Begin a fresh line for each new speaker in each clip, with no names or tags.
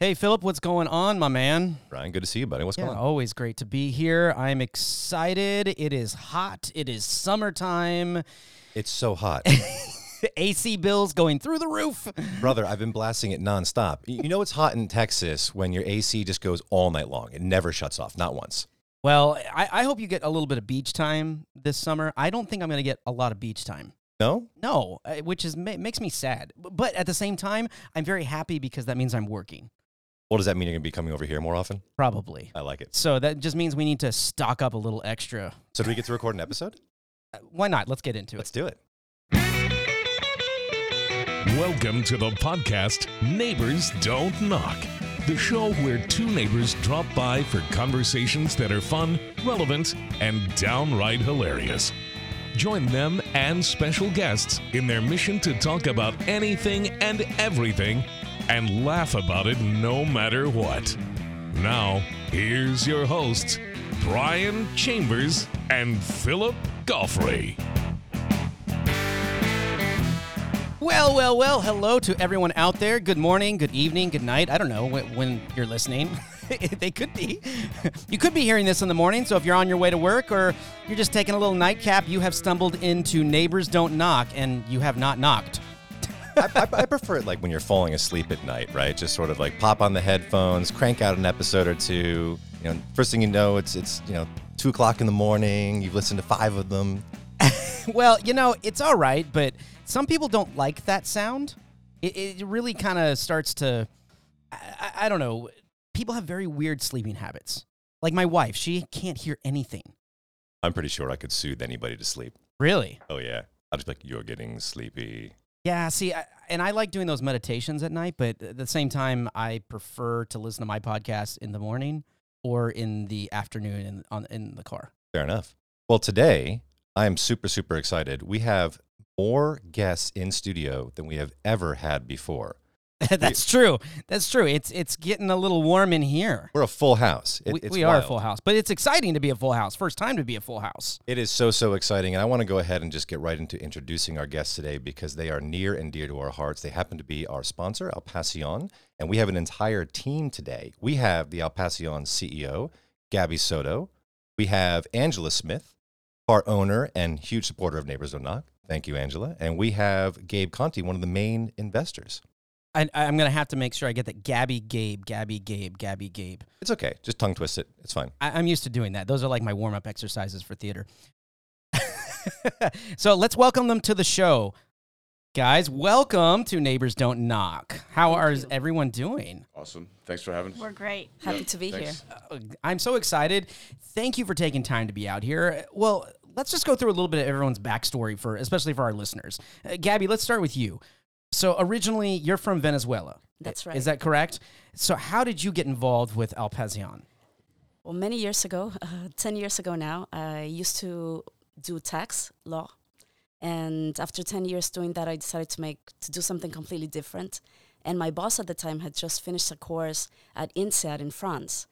Hey, Philip, what's going on, my man?
Ryan, good to see you, buddy. What's
Yeah,
going on?
always great to be here. I'm excited. It is hot. It is summertime.
It's so hot.
AC bills going through the roof.
Brother, I've been blasting it nonstop. Y- You know it's hot in Texas when your AC just goes all night long. It never shuts off, not once.
Well, I, I hope you get a little bit of beach time this summer. I don't think I'm going to get a lot of beach time.
No?
No, uh, which is ma- makes me sad. B- But at the same time, I'm very happy because that means I'm working.
Well, does that mean you're going to be coming over here more often?
Probably.
I like it.
So that just means we need to stock up a little extra.
So, do we get to record an episode?
Uh, Why not? Let's get into it.
Let's
it.
do it.
Welcome to the podcast Neighbors Don't Knock, the show where two neighbors drop by for conversations that are fun, relevant, and downright hilarious. Join them and special guests in their mission to talk about anything and everything and laugh about it no matter what. Now, here's your hosts, Brian Chambers and Philip Goffrey.
Well, well, well. Hello to everyone out there. Good morning, good evening, good night. I don't know when, you're listening. they could be. You could be hearing this in the morning. So if you're on your way to work or you're just taking a little nightcap, you have stumbled into Neighbors Don't Knock and you have not knocked.
I, I, I prefer it like when you're falling asleep at night, right? Just sort of like pop on the headphones, crank out an episode or two. You know, first thing you know, it's it's you know two o'clock in the morning. You've listened to five of them.
Well, you know, it's all right, but some people don't like that sound. It, it really kind of starts to, I, I, I don't know. People have very weird sleeping habits. Like my wife, she can't hear anything.
I'm pretty sure I could soothe anybody to sleep.
Really?
Oh yeah, I'll just be like, you're getting sleepy.
Yeah, see, I, and I like doing those meditations at night, but at the same time, I prefer to listen to my podcast in the morning or in the afternoon in, on, in the car.
Fair enough. Well, today I am super, super excited. We have more guests in studio than we have ever had before.
That's true. That's true. It's it's getting a little warm in here.
We're a full house. It-
we
it's
we are a full house, but it's exciting to be a full house. First time to be a full house.
It is so, so exciting. And I want to go ahead and just get right into introducing our guests today because they are near and dear to our hearts. They happen to be our sponsor, El Pasion, and we have an entire team today. We have the El Pasion CEO, Gabby Soto. We have Angela Smith, part owner and huge supporter of Neighbors Don't Knock. Thank you, Angela. And we have Gabe Conti, one of the main investors.
I, I'm gonna have to make sure I get that. Gabby Gabe, Gabby Gabe, Gabby Gabe.
It's okay. Just tongue twist it. It's fine.
I, I'm used to doing that. Those are like my warm up exercises for theater. so let's welcome them to the show. Guys, welcome to Neighbors Don't Knock. How are
you.
everyone doing?
Awesome. Thanks for having us.
We're great. Happy
Yeah,
to be
thanks.
Uh, I'm so excited. Thank you for taking time to be out here. Well, let's just go through a little bit of everyone's backstory for, especially for our listeners. Uh, Gabby, let's start with you. So originally, you're from Venezuela.
That's right.
Is that correct? So how did you get involved with Al Pasión?
Well, many years ago, uh, 10 years ago now, I used to do tax law. And after 10 years doing that, I decided to make to do something completely different. And my boss at the time had just finished a course at INSEAD in France.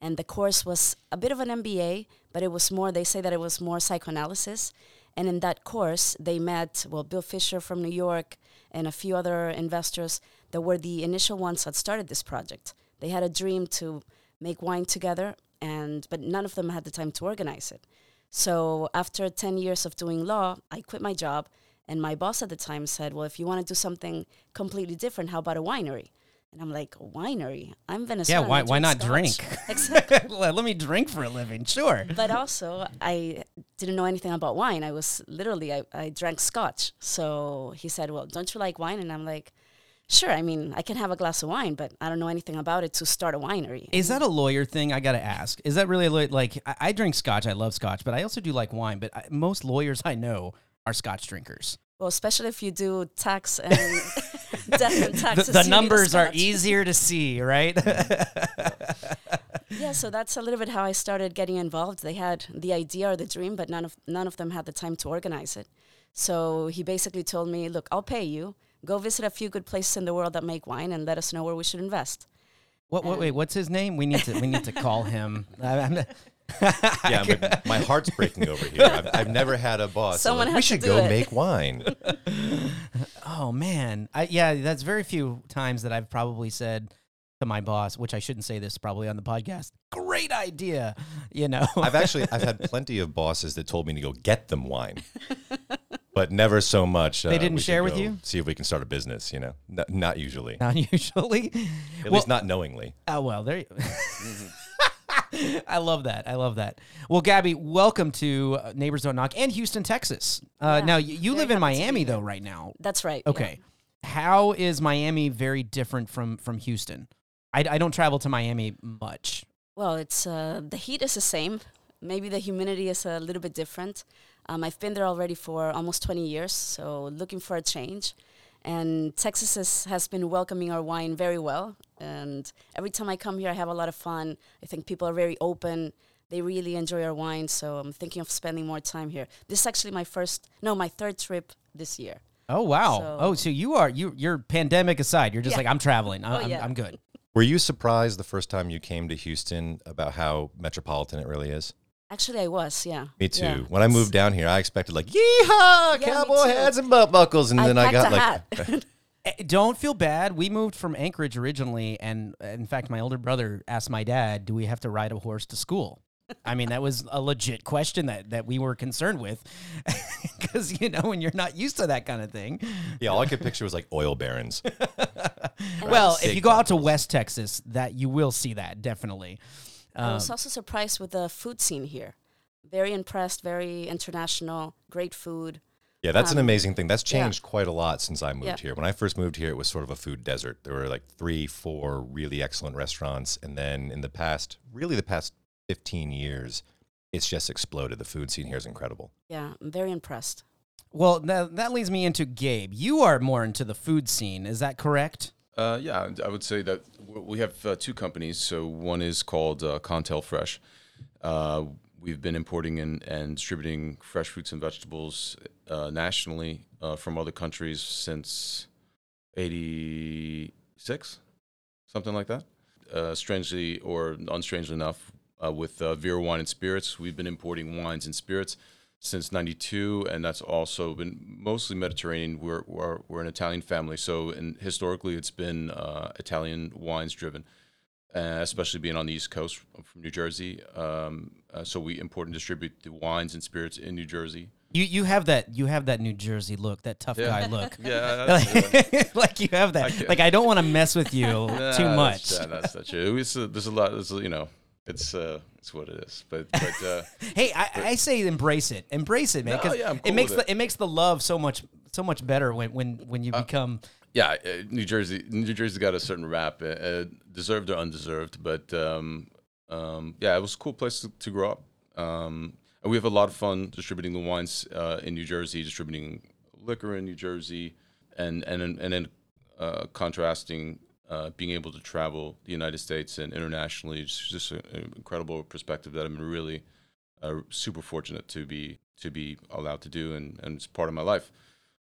And the course was a bit of an MBA, but it was more, they say that it was more psychoanalysis. And in that course, they met, well, Bill Fisher from New York and a few other investors that were the initial ones that started this project. They had a dream to make wine together, and but none of them had the time to organize it. So after 10 years of doing law, I quit my job, and my boss at the time said, "Well, if you want to do something completely different, how about a winery?" And I'm like, winery? I'm Venezuelan.
Yeah,
why-
why not
scotch."
drink?
exactly.
Let me drink for a living. Sure.
But also, I didn't know anything about wine. I was literally, I, I drank scotch. So he said, Well, don't you like wine? And I'm like, Sure. I mean, I can have a glass of wine, but I don't know anything about it to start a winery.
Is that a lawyer thing? I got to ask. Is that really a law- like I, I drink scotch? I love scotch, but I also do like wine. But I, most lawyers I know are scotch drinkers.
well, especially if you do tax and
The, the
you need a
numbers are easier to see, right?
Yeah, so that's a little bit how I started getting involved. They had the idea or the dream, but none of none of them had the time to organize it. So he basically told me, "Look, I'll pay you. Go visit a few good places in the world that make wine, and let us know where we should invest."
what, what? Wait, what's his name? We need to. We need to call him. I- I'm-
Yeah, my, my heart's breaking over here. I've, I've never had a boss.
Someone
like, we
has to
should
do
go
it."
make wine.
oh man, I, yeah, that's very few times that I've probably said, to my boss, which I shouldn't say this probably on the podcast. Great idea, you know.
I've actually I've had plenty of bosses that told me to go get them wine, but never so much. uh,
They didn't share with you?
See if we can start a business. You know, N- not usually,
Not usually.
at
well-
least not knowingly.
Oh well, there. You I love that. I love that. Well, Gabby, welcome to uh, Neighbors Don't Knock and Houston, Texas. Uh,
Yeah,
now you, you live in
happy to be
Miami though right now.
That's right. yeah.
Okay. How is Miami very different from from Houston? I, I don't travel to Miami much.
Well, it's uh, the heat is the same. Maybe the humidity is a little bit different. Um, I've been there already for almost 20 years, so looking for a change. And Texas has, has been welcoming our wine very well. And every time I come here, I have a lot of fun. I think people are very open. They really enjoy our wine, so I'm thinking of spending more time here. This is actually my first, no, my third trip this year.
Oh wow.
So-
oh, so you are you you're pandemic aside. You're just
Yeah.
like I'm traveling. I,
Oh,
I'm,
yeah.
I'm good.
Were you surprised the first time you came to Houston about how metropolitan it really is?
Actually, I was, yeah.
Me too.
Yeah.
When I moved down here, I expected like yeehaw,
me
cowboy hats and belt buckles, and
I
then I got
a
like
hat.
Eh, Don't feel bad. We moved from Anchorage originally, and uh, in fact, my older brother asked my dad, "Do we have to ride a horse to school?" I mean, that was a legit question that that we were concerned with, because you know when you're not used to that kind of thing.
yeah. All I could picture was like oil barons.
Well, if you go out to. West Texas, that you will see that definitely.
I was also surprised with the food scene here. Very impressed, very international, great food.
Yeah, that's an
Um,
amazing thing. That's
yeah.
changed quite a lot since I moved
Yeah.
here. When I first moved here, it was sort of a food desert. There were like three, four really excellent restaurants, and then in the past, really the past fifteen years, it's just exploded. The food scene here is incredible.
Yeah, I'm very impressed.
Well, that, that leads me into Gabe. You are more into the food scene. Is that correct?
Uh, yeah, I would say that we have uh, two companies. So one is called uh, Contel Fresh. Uh, we've been importing and, and distributing fresh fruits and vegetables uh, nationally uh, from other countries since '86, something like that. Strangely or unstrangely enough, with Vera Wine and Spirits, we've been importing wines and spirits since 92 and that's also been mostly mediterranean we're, we're, we're an italian family so and historically it's been uh, italian wines driven uh, especially being on the east coast from new jersey um, uh, so we import and distribute the wines and spirits in new jersey
You you have that you have that New Jersey look, that tough
Yeah.
guy look.
yeah that's,
like, like you have that.
can't-
Like I don't want to mess with you
Nah,
too much.
that's, yeah, that's not true it's, there's a lot there's, you know it's uh it's what it is but but uh
Hey, I, I say embrace it, embrace it, man.
No,
'cause
yeah, I'm
it makes the it makes the love so much so much better when when when you become.
yeah, uh, New Jersey, New Jersey's got a certain rap, uh, uh, deserved or undeserved, but um, um, yeah, it was a cool place to, to grow up. Um, and we have a lot of fun distributing the wines uh, in New Jersey, distributing liquor in New Jersey, and and then- and then uh, contrasting uh, being able to travel the United States and internationally. is just an incredible perspective that I'm really uh, super fortunate to be to be allowed to do, and, and it's part of my life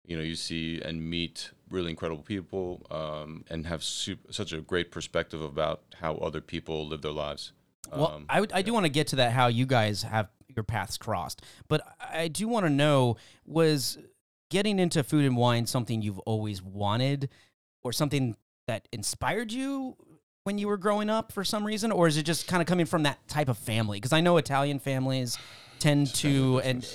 you know you see and meet really incredible people um, and have sup- such a great perspective about how other people live their lives
Well,
um,
I, would- I do want to get to that how you guys have your paths crossed, but I do want to know was getting into food and wine something you've always wanted, or something that inspired you when you were growing up for some reason, or is it just kind of coming from that type of family? Because I know Italian families tend to and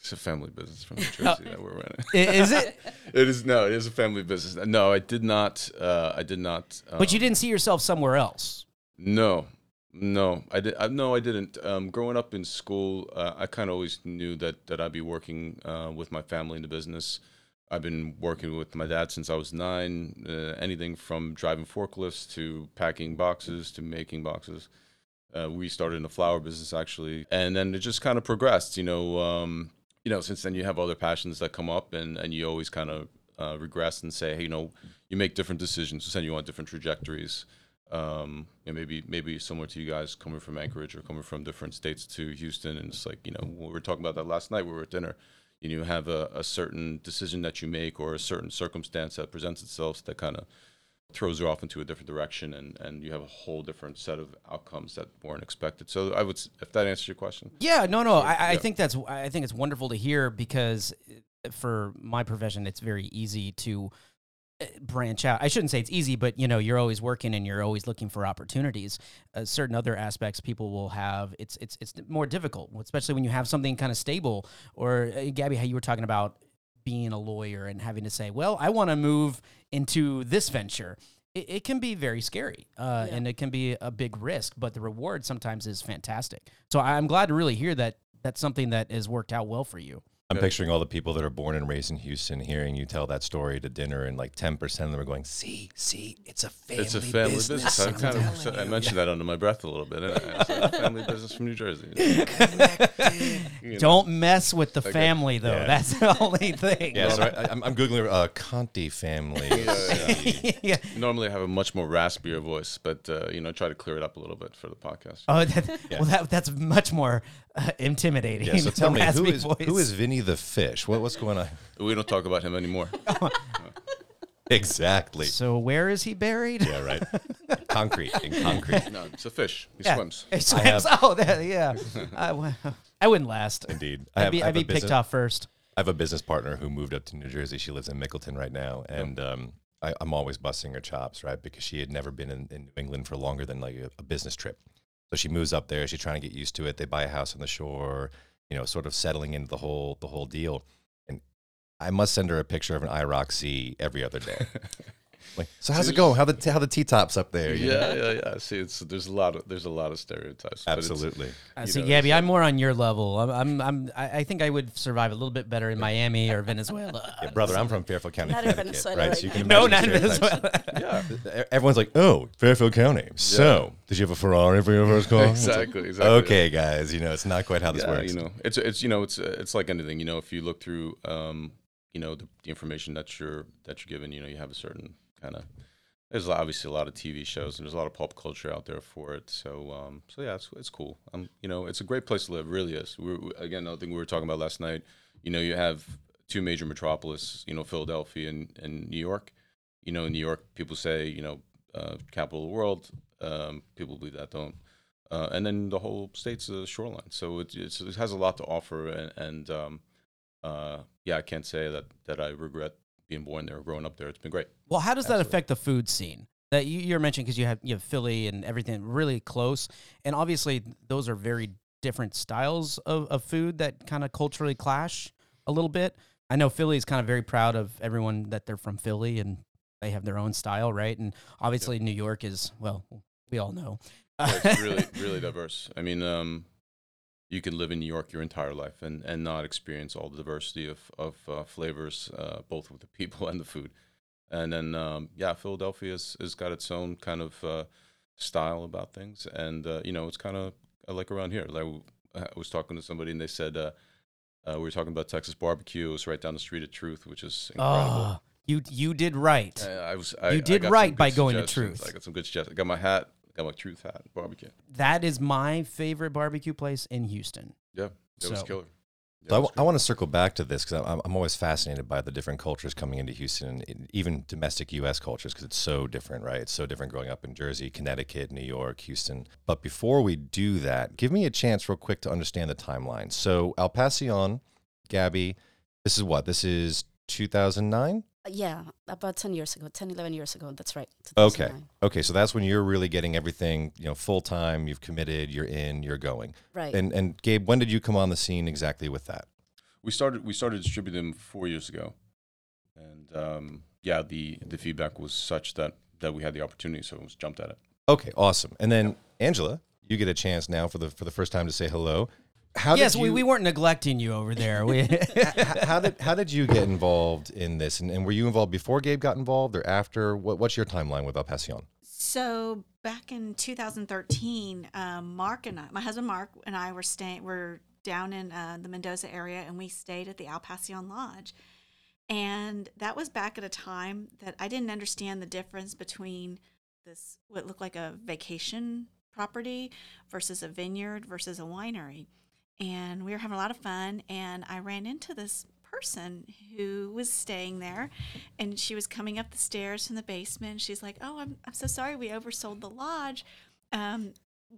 it's a family business from New Jersey that we're running.
is it?
it is no, it is a family business. No, I did not. Uh, I did not. Um,
But you didn't see yourself somewhere else.
No, no, I did. I, no, I didn't. Um, growing up in school, uh, I kind of always knew that that I'd be working uh, with my family in the business. I've been working with my dad since I was nine. Uh, anything from driving forklifts to packing boxes to making boxes. Uh, we started in the flower business actually, and then it just kind of progressed. You know, um, you know, since then you have other passions that come up, and and you always kind of uh, regress and say, hey, you know, you make different decisions, send you on different trajectories um, and maybe maybe similar to you guys coming from Anchorage or coming from different states to Houston, and it's like you know we were talking about that last night. We were at dinner. You have a, a certain decision that you make or a certain circumstance that presents itself that kind of throws you off into a different direction, and and you have a whole different set of outcomes that weren't expected. So I would, if that answers your question.
Yeah, no, no. I, I
Yeah.
think that's I think it's wonderful to hear because uh, for my profession, it's very easy to branch out. I shouldn't say it's easy, but you know, you're always working and you're always looking for opportunities. Uh, certain other aspects people will have, it's it's it's more difficult, especially when you have something kind of stable. Or uh, Gabby, how you were talking about being a lawyer and having to say, well, I want to move into this venture. It, it can be very scary, uh,
Yeah.
and it can be a big risk, but the reward sometimes is fantastic. So I'm glad to really hear that that's something that has worked out well for you.
I'm
Yeah.
picturing all the people that are born and raised in Houston hearing you tell that story to dinner, and like 10% of them are going, See, see, it's a family
It's a family
business.
business. I kind of said- I mentioned that under my breath a little bit. I "A family business from New Jersey. You know.
Don't mess with the
Okay.
family, though.
Yeah.
That's the only thing.
Yeah, so I, I'm, I'm Googling uh, Conti family.
yeah.
Normally, I have a much more raspier voice, but uh, you know, try to clear it up a little bit for the podcast.
Oh, that, well, that, that's much more intimidating.
Yeah, so tell me, who
raspy
is, who
voice.
is Vinny the fish? What, what's going on?
We don't talk about him anymore.
Exactly.
So where is he buried?
Yeah, right. concrete, in concrete.
No, it's a fish. He
Yeah.
swims.
He swims. oh, that, yeah. I wouldn't last.
Indeed. I
I'd
have,
be,
I have
I'd be
a
picked off first.
I have a business partner who moved up to New Jersey. She lives in Mickleton right now, and um, I, I'm always busting her chops, right? Because she had never been in, in New England for longer than like a, a business trip. So she moves up there. She's trying to get used to it. They buy a house on the shore, you know, sort of settling into the whole the whole deal. And I must send her a picture of an IROC every other day. like, so how's it going? How the how the T tops up there? you know?
Yeah, yeah, yeah. See, it's there's a lot of there's a lot of stereotypes.
absolutely.
Uh,
you
see,
know,
Gabby, I'm more on your level. I'm, I'm, I'm I I think I would survive a little bit better in Miami or Venezuela.
Yeah, brother, I'm from Fairfield County,
Not in
Connecticut,
Venezuela
right?
right
So you can
no, not. Venezuela.
yeah,
Everyone's like, "Oh, Fairfield County." So, did you have a Ferrari for your first car? It's like,
exactly, exactly.
okay, guys, you know it's not quite how this
yeah,
works.
you know, it's it's you know, it's uh, it's like anything. You know, if you look through, um, you know, the, the information that you're that you're given, you know, you have a certain kind of. There's obviously a lot of TV shows and there's a lot of pop culture out there for it. So, um, so yeah, it's it's cool. Um, you know, it's a great place to live. Really is. We're, we- again, another thing we were talking about last night. You know, you have two major metropolis. You know, Philadelphia and, and New York. You know, in New York, people say, you know, uh, capital of the world. Um, people believe that don't. Uh, and then the whole state's a shoreline, so it, it has a lot to offer. And, and um, uh, yeah, I can't say that that I regret being born there growing up there. It's been great.
Well, how does that
Absolutely.
affect the food scene? That you, you're mentioning because you have you have Philly and everything really close, and obviously those are very different styles of, of food that kind of culturally clash a little bit. I know Philly is kind of very proud of everyone that they're from Philly and they have their own style, right? And obviously New York is well, we all know.
Yeah, it's really really diverse. I mean, um, you can live in New York your entire life and, and not experience all the diversity of of uh, flavors, uh, both with the people and the food. And then um, yeah, Philadelphia has, has got its own kind of uh, style about things, and uh, you know it's kind of like around here. Like I was talking to somebody and they said uh, uh, we were talking about Texas barbecue. It was right down the street at Truth, which is incredible.
oh, you you did right.
Uh, I was. I,
You did right by going to. Truth.
I got some good suggestions. I got my hat. Got my Truth hat. Barbecue.
That is my favorite barbecue place in Houston.
Yeah, it was killer. Yeah,
So I,
it was
w- I
great.
want to circle back to this because I'm, I'm always fascinated by the different cultures coming into Houston, and even domestic U.S. cultures because it's so different, right? It's so different growing up in Jersey, Connecticut, New York, Houston. But before we do that, give me a chance, real quick, to understand the timeline. So Alpasión, Gabby, this is what? This is 2009.
Yeah, about 10 years ago, 10, 11 years ago. That's right.
Okay. Okay, so that's when you're really getting everything, you know, full time. You've committed. You're in. You're going.
Right.
And and Gabe, when did you come on the scene exactly with that?
we started. We started distributing them four years ago, and um, yeah, the the feedback was such that that we had the opportunity, so we just jumped at it.
Okay, awesome. And then Angela, you get a chance now for the for the first time to say hello. How
yes,
did
we,
you,
we weren't neglecting you over there. We,
h- how did how did you get involved in this? And, and were you involved before Gabe got involved or after? What, what's your timeline with El Pasion?
So back in 2013, um, Mark and I, my husband Mark and I were staying. We're down in uh, the Mendoza area, and we stayed at the Alpasión Lodge. And that was back at a time that I didn't understand the difference between this what looked like a vacation property versus a vineyard versus a winery. And we were having a lot of fun, and I ran into this person who was staying there and she was coming up the stairs from the basement. She's like, "Oh, I'm I'm so sorry we oversold the lodge. Um,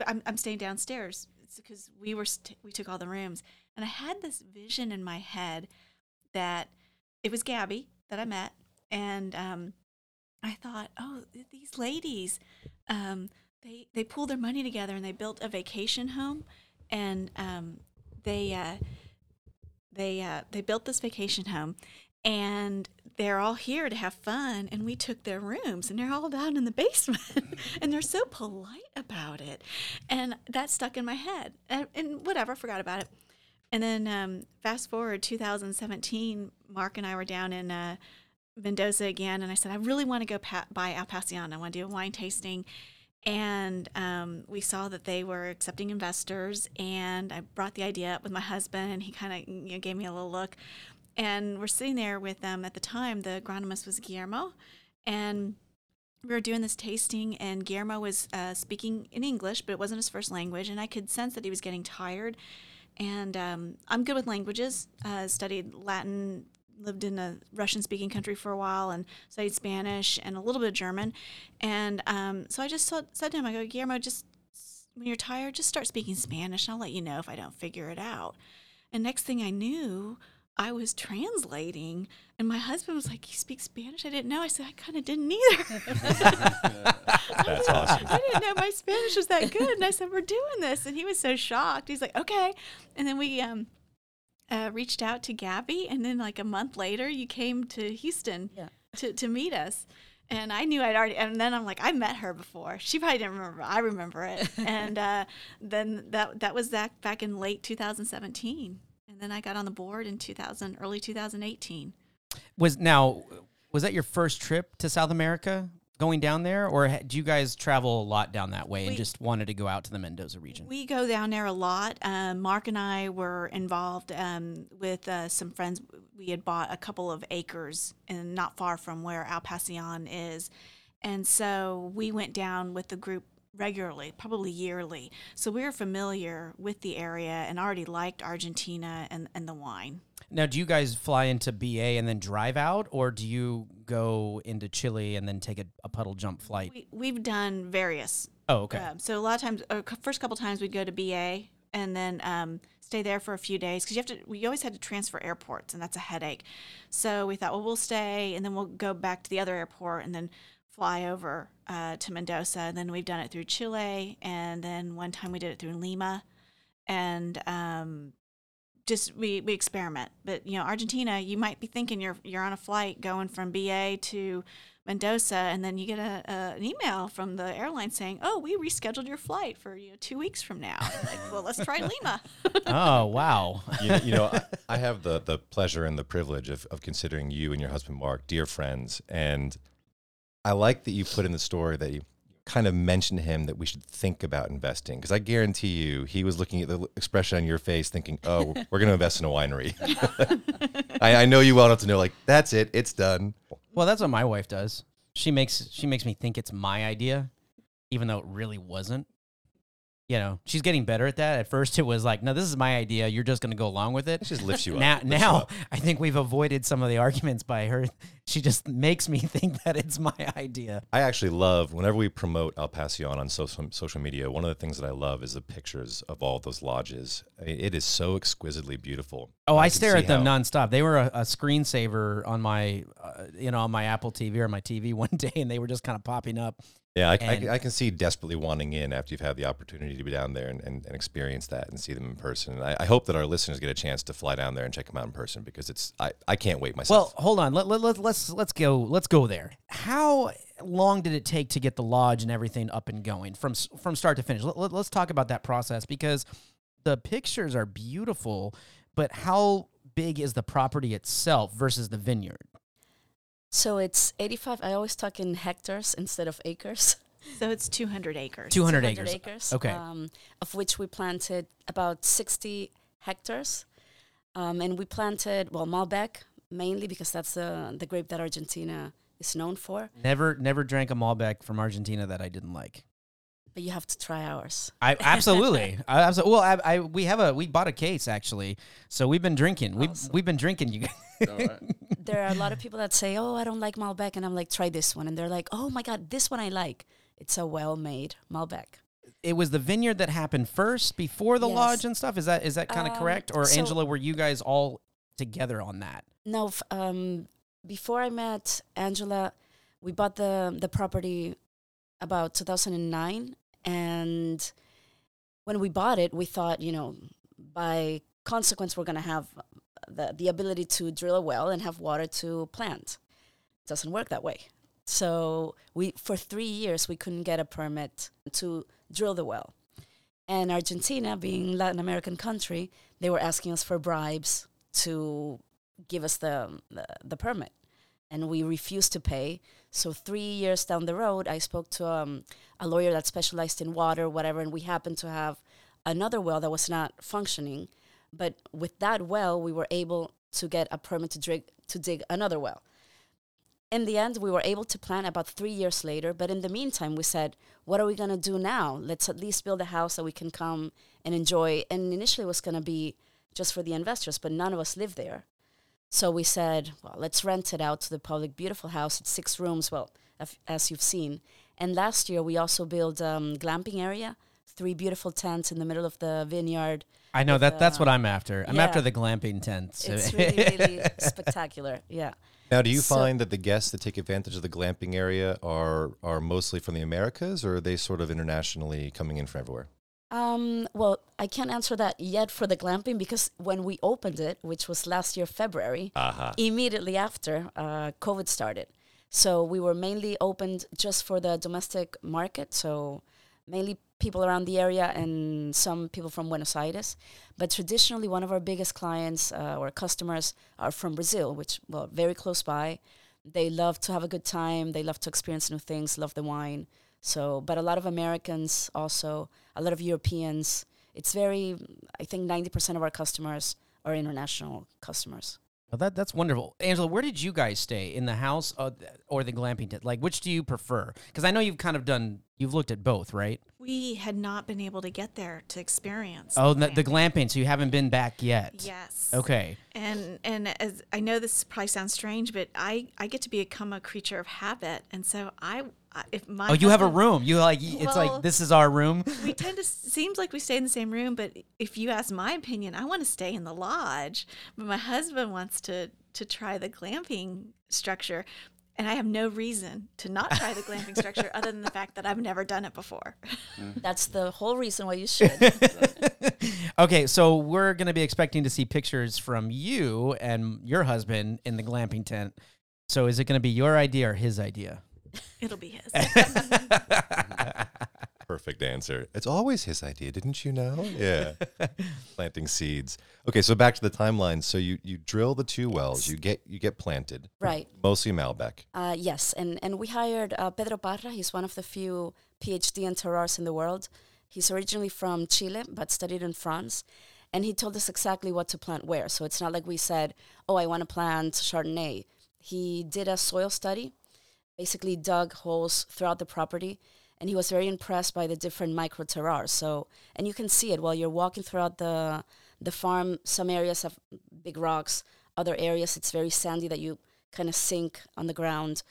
I'm I'm staying downstairs because we were st- we took all the rooms." And I had this vision in my head that it was Gabby that I met, and um, I thought, oh, these ladies, um, they they pulled their money together and they built a vacation home, and um, they uh, they uh, they built this vacation home, and they're all here to have fun. And we took their rooms, and they're all down in the basement, and they're so polite about it, and that stuck in my head. And, and whatever, I forgot about it. And then um, fast forward 2017, Mark and I were down in uh, Mendoza again, and I said I really want to go pa- by Al. I want to do a wine tasting, and um, we saw that they were accepting investors. And I brought the idea up with my husband, and he kind of you know, gave me a little look. And we're sitting there with them at the time. The agronomist was Guillermo, and we were doing this tasting, and Guillermo was uh, speaking in English, but it wasn't his first language, and I could sense that he was getting tired. And um, I'm good with languages. Uh, studied Latin, lived in a Russian speaking country for a while and studied Spanish and a little bit of German. And um, so I just said, said to him, I go, Guillermo, just when you're tired, just start speaking Spanish. And I'll let you know if I don't figure it out. And next thing I knew, I was translating, and my husband was like, "You speak Spanish?" I didn't know. I said, "I kind of didn't either."
That's awesome.
I didn't know my Spanish was that good, and I said, "We're doing this," and he was so shocked. He's like, "Okay," and then we um, uh, reached out to Gabby, and then like a month later, you came to Houston
Yeah.
to to meet us. And I knew I'd already, and then I'm like, I met her before. She probably didn't remember. I remember it. and uh, then that that was that back in late 2017. And then I got on the board in 2000, early 2018.
Was now was that your first trip to South America? Going down there, or do you guys travel a lot down that way and just wanted to go out to the Mendoza region?
We go down there a lot. Um, Mark and I were involved um, with uh, some friends. We had bought a couple of acres and not far from where Al Pasión is, and so we went down with the group regularly, probably yearly. So we were familiar with the area and already liked Argentina and, and the wine.
Now, do you guys fly into BA and then drive out, or do you go into Chile and then take a, a puddle jump flight?
We, we've done various
Oh, okay.
Um, so a lot of times, uh, first couple times we'd go to BA and then um, stay there for a few days because you have to. We always had to transfer airports, and that's a headache. So we thought, well, we'll stay, and then we'll go back to the other airport, and then fly over uh, to Mendoza. And then we've done it through Chile, and then one time we did it through Lima, and um, just we, we experiment. But you know, Argentina, you might be thinking you're you're on a flight going from BA to Mendoza, and then you get a, a, an email from the airline saying, "Oh, we rescheduled your flight for you know, two weeks from now." like, well, let's try Lima.
oh, wow.
you, you know, I, I have the the pleasure and the privilege of, of considering you and your husband Mark dear friends, and I like that you put in the story that you kind of mentioned him that we should think about investing because I guarantee you he was looking at the expression on your face, thinking, "Oh, we're going to invest in a winery." I, I know you well enough to know, like, that's it, it's done.
Well, that's what my wife does. She makes she makes me think it's my idea, even though it really wasn't. You know, she's getting better at that. At first, it was like, "No, this is my idea. You're just going to go along with it."
It just lifts you
now,
up. lifts you
now
up.
I think we've avoided some of the arguments by her. She just makes me think that it's my idea.
I actually love whenever we promote El Pasion on social social media. One of the things that I love is the pictures of all those lodges. It is so exquisitely beautiful.
Oh, I,
can
stare at them nonstop. They were a, a screensaver on my, uh, you know, on my Apple TV or my TV one day, and they were just kind of popping up.
Yeah, I, I,
And-
I can see desperately wanting in after you've had the opportunity to be down there and, and, and experience that and see them in person. And I, I hope that our listeners get a chance to fly down there and check them out in person because it's I, I can't wait myself.
Well, hold on. Let, let, let, let's let's go. Let's go there. How long did it take to get the lodge and everything up and going from from start to finish? Let, let, us talk about that process because the pictures are beautiful, but how big is the property itself versus the vineyard?
So it's 85. I always talk in hectares instead of acres.
So it's 200 acres.
200
200
acres.
acres.
Okay.
Um, of which we planted about 60 hectares. Um, and we planted, well, Malbec mainly because that's the, the grape that Argentina is known for.
Never never drank a Malbec from Argentina that I didn't like.
But you have to try ours.
I absolutely, I absolutely. Well, I, I we have a we bought a case actually, so we've been drinking. We've we've been drinking. You guys.
All right.
there are a lot of people that say, "Oh, I don't like Malbec," and I'm like, "Try this one," and they're like, "Oh my God, this one I like." It's a well-made Malbec.
it was the vineyard that happened first before the
Yes.
lodge and stuff. Is that is that kind of
Um,
correct? Or
so-
Angela, were you guys all together on that?
No, f- um, before I met Angela, we bought the the property about 2009, and when we bought it, we thought, you know, by consequence, we're going to have the the ability to drill a well and have water to plant. It doesn't work that way. So we for three years we couldn't get a permit to drill the well. And Argentina, being Latin American country, they were asking us for bribes to give us the, the, the permit, and we refused to pay. So three years down the road, I spoke to um, a lawyer that specialized in water, whatever, and we happened to have another well that was not functioning. But with that well, we were able to get a permit to dig to dig another well in the end, we were able to plan about three years later. But in the meantime, we said, what are we to do now? Let's at least build a house that we can come and enjoy. And initially, it was to be just for the investors, but none of us live there. So we said, well, let's rent it out to the public. Beautiful house. It's six rooms, well, as you've seen. And last year, we also built um, glamping area, three beautiful tents in the middle of the vineyard.
I know that that's what I'm after. I'm yeah. after the glamping tents.
It's really, really spectacular. Yeah.
Now, do you so, find that the guests that take advantage of the glamping area are are mostly from the Americas, or are they sort of internationally coming in from everywhere?
Um, well, I can't answer that yet for the glamping because when we opened it, which was last year February, uh-huh. immediately after uh, COVID started, so we were mainly opened just for the domestic market. So mainly people around the area and some people from Buenos Aires. But traditionally, one of our biggest clients uh, or customers are from Brazil, which, well, very close by. They love to have a good time, they love to experience new things, love the wine. So, but a lot of Americans also, a lot of Europeans. It's very, I think 90% of our customers are international customers.
Well, that that's wonderful, Angela. Where did you guys stay in the house uh, or the glamping tent? Like, which do you prefer? Because I know you've kind of done, you've looked at both, right?
We had not been able to get there to experience.
Oh, the, glamping. the glamping. So you haven't been back yet.
Yes.
Okay.
And and as I know this probably sounds strange, but I I get to become a creature of habit, and so I if my
oh you have a room you like it's well, like this is our room
we tend to seems like we stay in the same room but if you ask my opinion i want to stay in the lodge but my husband wants to to try the glamping structure and I have no reason to not try the glamping structure other than the fact that I've never done it before. Mm.
That's the whole reason why you should.
okay, so we're going to be expecting to see pictures from you and your husband in the glamping tent. So is it going to be your idea or his idea?
It'll be his.
Perfect answer. It's always his idea, didn't you know? Yeah. Planting seeds. Okay, so back to the timeline. So you you drill the two wells, you get you get planted.
Right.
Mostly Malbec.
Uh, yes, and and we hired uh, Pedro Parra. He's one of the few PhD in terroirs in the world. He's originally from Chile but studied in France. And he told us exactly what to plant where. So it's not like we said, "Oh, I want to plant Chardonnay." He did a soil study basically dug holes throughout the property and he was very impressed by the different micro terroirs. So, and you can see it while you're walking throughout the the farm. Some areas have big rocks, other areas it's very sandy that you kind of sink on the ground,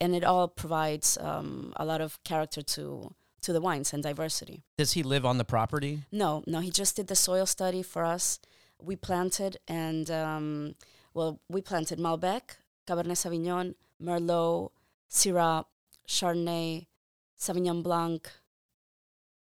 and it all provides um, a lot of character to to the wines and diversity.
Does he live on the property?
No, no. He just did the soil study for us. We planted and um, well, we planted Malbec, Cabernet Sauvignon, Merlot, Syrah, Chardonnay, Sauvignon Blanc,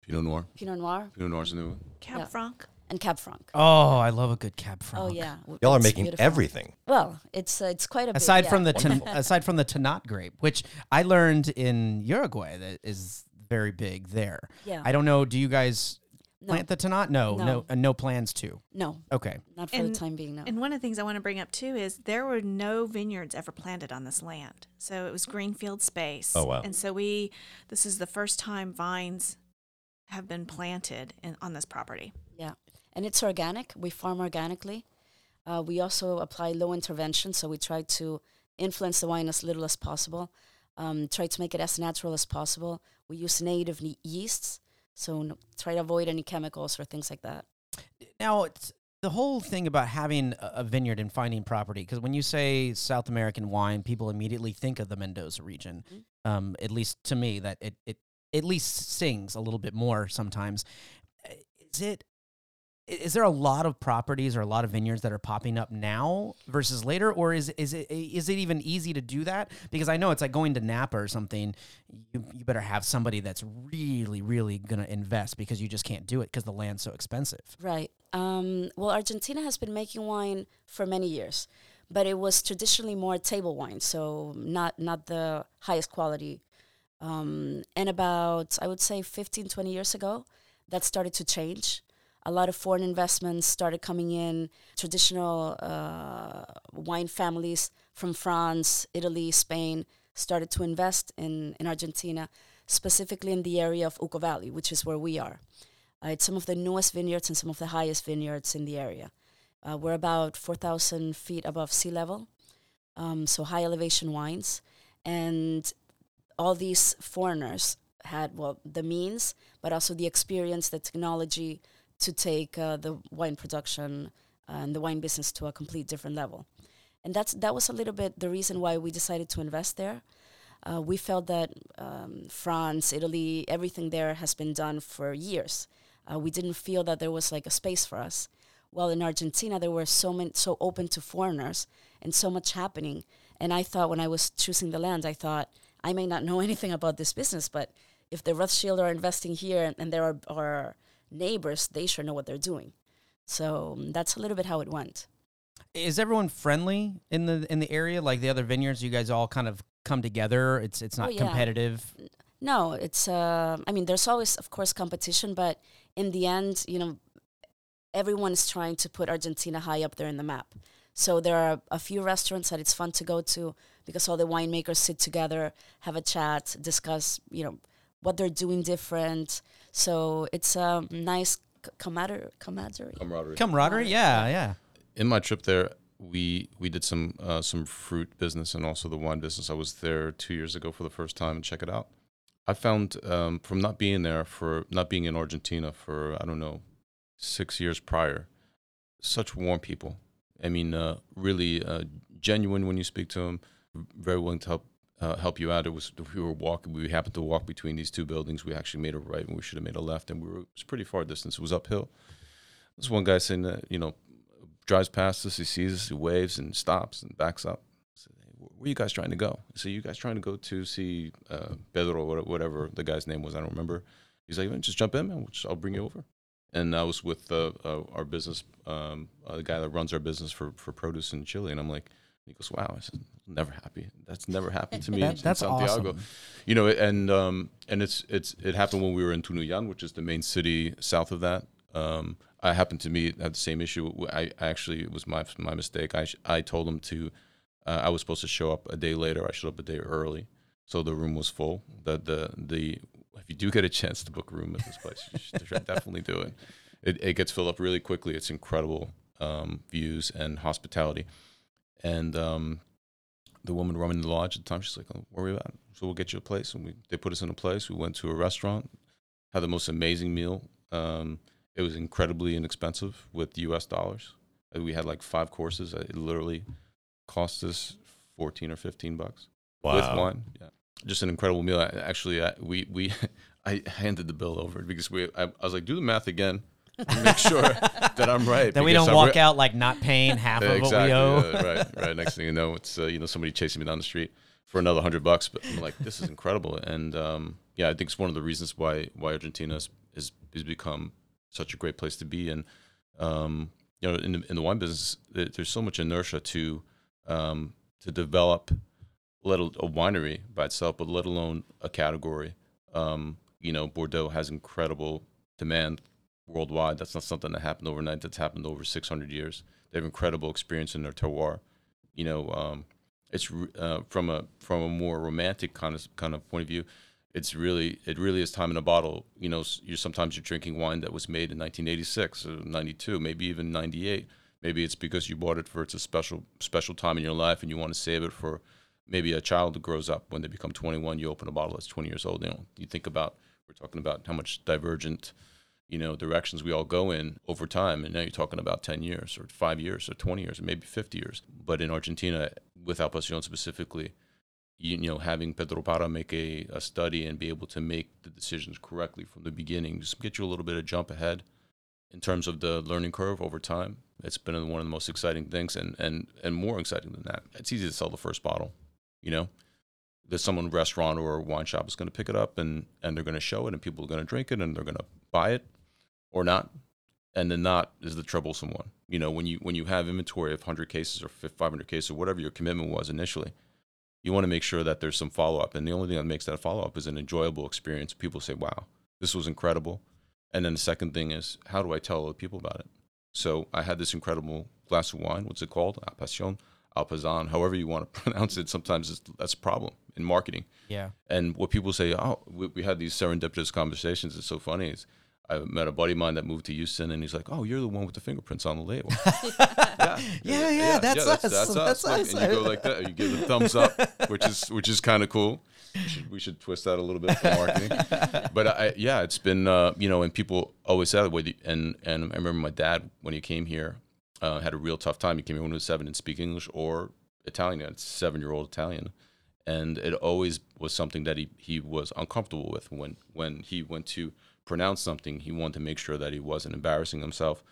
Pinot Noir.
Pinot Noir.
Pinot Noir's a new one.
Cab yeah. Franc.
And Cab Franc.
Oh, I love a good Cab Franc.
Oh yeah,
y'all are making beautiful. everything.
Well, it's uh, it's quite a
aside
bit,
from
yeah.
the ten, aside from the Tannat grape, which I learned in Uruguay that is very big there.
Yeah.
I don't know. Do you guys plant the Tannat? No, no, no, uh, no, plans to.
No.
Okay.
Not for and, the time being. No.
And one of the things I want to bring up too is there were no vineyards ever planted on this land, so it was greenfield space.
Oh wow!
And so we, this is the first time vines have been planted in, on this property.
Yeah, and it's organic. We farm organically. Uh, we also apply low intervention, so we try to influence the wine as little as possible. Um, try to make it as natural as possible. We use native yeasts so no, try to avoid any chemicals or things like that.
Now, it's the whole thing about having a vineyard and finding property, because when you say South American wine, people immediately think of the Mendoza region. Mm-hmm. Um, at least to me, that it, it at least sings a little bit more sometimes. Is it is there a lot of properties or a lot of vineyards that are popping up now versus later, or is is it is it even easy to do that? Because I know it's like going to Napa or something. You you better have somebody that's really really gonna invest because you just can't do it because the land's so expensive.
Right. Um, well, Argentina has been making wine for many years, but it was traditionally more table wine, so not not the highest quality. Um, and about I would say 15, 20 years ago, that started to change. A lot of foreign investments started coming in. Traditional uh, wine families from France, Italy, Spain started to invest in, in Argentina, specifically in the area of Uco Valley, which is where we are. Uh, it's some of the newest vineyards and some of the highest vineyards in the area. Uh, we're about 4,000 feet above sea level, um, so high elevation wines. And all these foreigners had, well, the means, but also the experience, the technology to take uh, the wine production and the wine business to a complete different level. And that's that was a little bit the reason why we decided to invest there. Uh, we felt that um, France, Italy, everything there has been done for years. Uh, we didn't feel that there was like a space for us. Well, in Argentina, there were so many, so open to foreigners and so much happening. And I thought when I was choosing the land, I thought I may not know anything about this business, but if the Rothschild are investing here and, and there are, are neighbors, they sure know what they're doing. So um, that's a little bit how it went.
Is everyone friendly in the in the area? Like the other vineyards, you guys all kind of come together. It's it's not
Oh, yeah.
competitive.
No, it's. Uh, I mean, there's always, of course, competition, but in the end, you know, everyone is trying to put Argentina high up there in the map. So there are a few restaurants that it's fun to go to because all the winemakers sit together, have a chat, discuss, you know, what they're doing different. So it's a nice c- camaraderie. camaraderie.
Camaraderie.
Camaraderie, yeah, yeah.
in my trip there, we we did some uh, some fruit business and also the wine business. I was there two years ago for the first time and check it out. I found um, from not being there for not being in Argentina for I don't know six years prior, such warm people. I mean, uh, really uh, genuine when you speak to them. Very willing to help uh, help you out. It was we were walking. We happened to walk between these two buildings. We actually made a right, and we should have made a left. And we were it was pretty far distance. It was uphill. This one guy saying that you know drives past us, he sees us, he waves and stops and backs up. I said, hey, where are you guys trying to go? So you guys trying to go to see uh, Pedro or whatever the guy's name was, I don't remember. He's like, just jump in, man. I'll bring you over. And I was with uh, uh, our business, um, uh, the guy that runs our business for, for produce in Chile. And I'm like, he goes, wow. I said, never happy. That's never happened to me
That-
in
that's
Santiago.
awesome.
You know, and um, and it's it's it happened when we were in Tunuyán, which is the main city south of that. Um, I happened to meet had the same issue. I, I actually it was my my mistake. I sh- I told him to. Uh, I was supposed to show up a day later. I showed up a day early, so the room was full. The the the if you do get a chance to book a room at this place, you should definitely do it. It it gets filled up really quickly. It's incredible um, views and hospitality, and um, the woman running the lodge at the time, she's like, "Don't worry about it. So we'll get you a place." And we they put us in a place. We went to a restaurant, had the most amazing meal. Um, it was incredibly inexpensive with U.S. dollars. Uh, We had like five courses. Uh, It literally cost us fourteen or fifteen bucks with wine. Yeah, just an incredible meal. I, actually, I, we we I handed the bill over because we. I, I was like, "Do the math again." Make sure that I'm right.
That we don't
I'm
walk
re-
out like not paying half of what we owe.
yeah, right, right. Next thing you know, it's uh, you know somebody chasing me down the street for another hundred bucks. But I'm like, this is incredible, and um, yeah, I think it's one of the reasons why why Argentina is is, has become such a great place to be. And um, you know, in the, in the wine business, there's so much inertia to um, to develop let al- a winery by itself, but let alone a category. Um, you know, Bordeaux has incredible demand worldwide. That's not something that happened overnight. That's happened over 600 years. They have incredible experience in their terroir. You know, um, it's uh, from a from a more romantic kind of kind of point of view. It's really it really is time in a bottle. You know, you sometimes you're drinking wine that was made in 1986 or 92, maybe even 98. Maybe it's because you bought it for it's a special special time in your life and you want to save it for maybe a child that grows up when they become 21. You open a bottle that's 20 years old. You know, you think about we're talking about how much divergent you know directions we all go in over time. And now you're talking about 10 years or 5 years or 20 years or maybe 50 years. But in argentina with al Pasión specifically you, you know having pedro Parra make a, a study and be able to make the decisions correctly from the beginning just get you a little bit of jump ahead in terms of the learning curve over time, it's been one of the most exciting things, and and and more exciting than that, it's easy to sell the first bottle. You know, there's someone restaurant or wine shop is going to pick it up and and they're going to show it, and people are going to drink it, and they're going to buy it or not. And the not is the troublesome one. You know, when you when you have inventory of 100 cases or 500 cases or whatever your commitment was initially, you want to make sure that there's some follow up. And the only thing that makes that follow up is an enjoyable experience. People say, "Wow, this was incredible." And then the second thing is, how do I tell other people about it? So I had this incredible glass of wine. What's it called? Alpassion, Alpazan, however you want to pronounce it. Sometimes it's, that's a problem in marketing.
Yeah.
And what people say, oh, we, we had these serendipitous conversations. It's so funny. Is I met a buddy of mine that moved to Houston, and he's like, "Oh, you're the one with the fingerprints on the label." yeah,
Yeah, yeah, that's us.
That's,
That's
us.
us.
And you go like that. You give a thumbs up, which is which is kind of cool. We should, we should twist that a little bit for marketing. but I, yeah, it's been uh, you know, and people always say that way. And and I remember my dad when he came here uh, had a real tough time. He came here when he was seven and speak English or Italian. It's seven year old Italian, and it always was something that he he was uncomfortable with when when he went to pronounce something. He wanted to make sure that he wasn't embarrassing himself,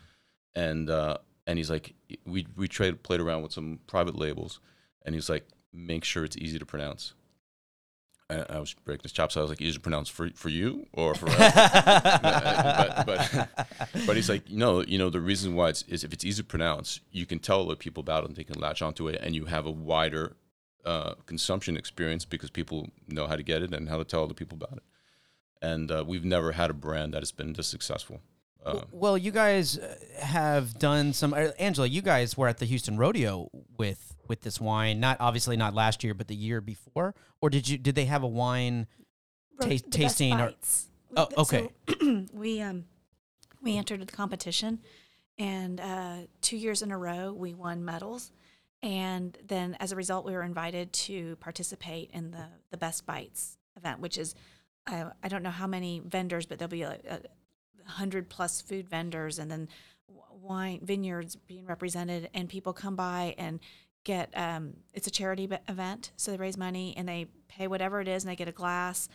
and uh, and he's like, we we trade played around with some private labels, and he's like, make sure it's easy to pronounce. I, I was breaking his chops. So I was like, easy to pronounce for for you or for us? but, but but he's like, no, you know, the reason why it's is if it's easy to pronounce, you can tell other people about it and they can latch onto it, and you have a wider uh, consumption experience because people know how to get it and how to tell other people about it. And uh, we've never had a brand that has been this successful. Uh,
Well, you guys uh, have done some. uh, Angela, you guys were at the Houston Rodeo with with this wine. Not obviously not last year, but the year before. Or did you? Did they have a wine?
Ro-
Taste-
the best
tasting or- Oh, okay.
So we um we entered the competition, and uh, two years in a row we won medals, and then as a result we were invited to participate in the the Best Bites event, which is uh, I don't know how many vendors, but there'll be a, a hundred plus food vendors, and then wine vineyards being represented, and people come by and get um, it's a charity event, so they raise money and they pay whatever it is, and they get a glass,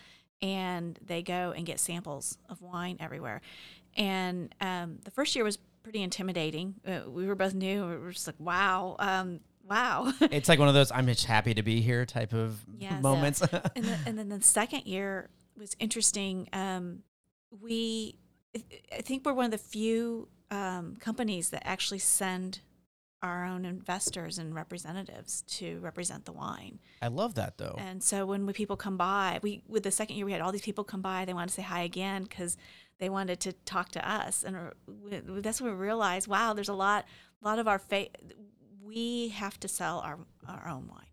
and they go and get samples of wine everywhere. And um, the first year was pretty intimidating. Uh, we were both new. We were just like, wow, um, wow.
It's like one of those "I'm just happy to be here" type of
Yes.
moments.
and, then, and then the second year was interesting. Um, we, I- I think we're one of the few um, companies that actually send our own investors and representatives to represent the wine.
I love that though.
And so when we, people come by, we with the second year we had all these people come by. They wanted to say hi again because they wanted to talk to us, and uh, we, that's when we realized, wow, there's a lot, a lot of our fa- we have to sell our our own wine.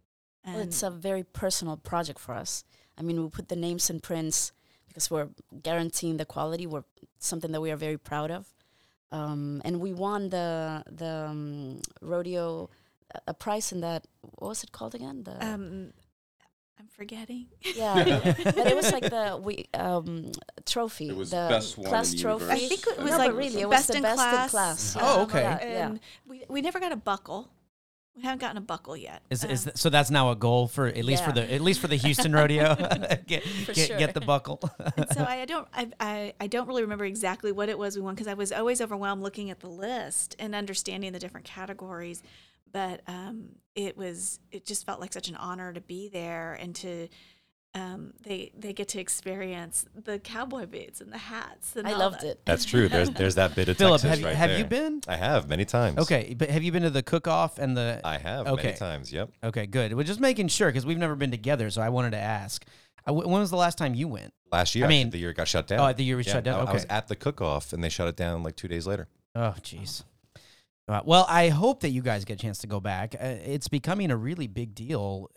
Well, it's a very personal project for us. I mean, we put the names and prints because we're guaranteeing the quality. We're something that we are very proud of, um, and we won the the um, rodeo a- a prize in that. What was it called again? The
um, I'm forgetting.
yeah, but it was like the we um, trophy.
It was
the
best wine in
class
the
trophy.
universe.
I think it was
but
like
really, it was
best
the
in
best
class.
in class.
Oh, okay.
Yeah, yeah.
And we we never got a buckle. We haven't gotten a buckle yet.
Is, is
Um,
th- so that's now a goal for at least for the at least for the Houston rodeo get get,
sure.
get the buckle.
so I don't I, I, I don't really remember exactly what it was we won because I was always overwhelmed looking at the list and understanding the different categories. But um, it was it just felt like such an honor to be there and to um, they they get to experience the cowboy boots and the hats. And
I loved
that.
it.
That's true. There's there's that bit of
Philip,
Texas
have you
right
have you been?
I have many times.
Okay, but have you been to the cook off and the?
I have
Okay.
many times. Yep.
Okay, good. We're just making sure because we've never been together, so I wanted to ask. I w- when was the last time you went?
Last year,
I
I
mean-
mean, the year it got shut down.
Oh, the year we
Yeah,
shut down.
I,
Okay.
I was at the cook-off, and they shut it down like two days later.
Oh, jeez. Uh, well, I hope that you guys get a chance to go back. Uh, it's becoming a really big deal,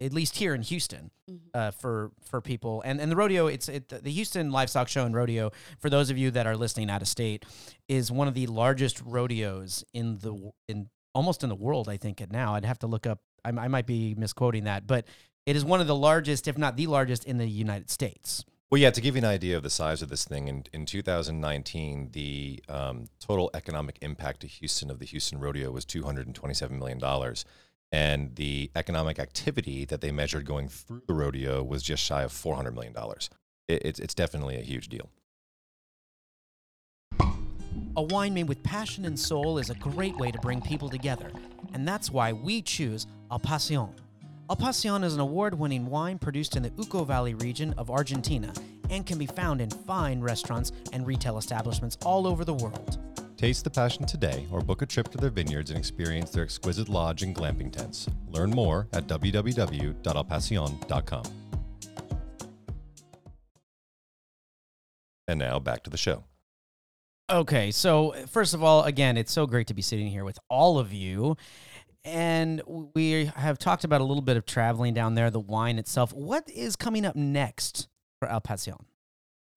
at least here in Houston, uh, for for people. And and the rodeo, it's it, the Houston Livestock Show and Rodeo. For those of you that are listening out of state, is one of the largest rodeos in the in almost in the world. I think it now. I'd have to look up. I, I might be misquoting that, but it is one of the largest, if not the largest, in the United States.
Well, yeah, to give you an idea of the size of this thing, in, in 2019, the um, total economic impact to Houston of the Houston Rodeo was $227 million. And the economic activity that they measured going through the rodeo was just shy of $400 million. It, it's, it's definitely a huge deal.
A wine made with passion and soul is a great way to bring people together, and that's why we choose Al Pasión. Al Pasión is an award winning wine produced in the Uco Valley region of Argentina and can be found in fine restaurants and retail establishments all over the world.
Taste the passion today or book a trip to their vineyards and experience their exquisite lodge and glamping tents. Learn more at www.alpasion.com. And now back to the show.
Okay, so first of all, again, it's so great to be sitting here with all of you. And we have talked about a little bit of traveling down there, the wine itself. What is coming up next for Al?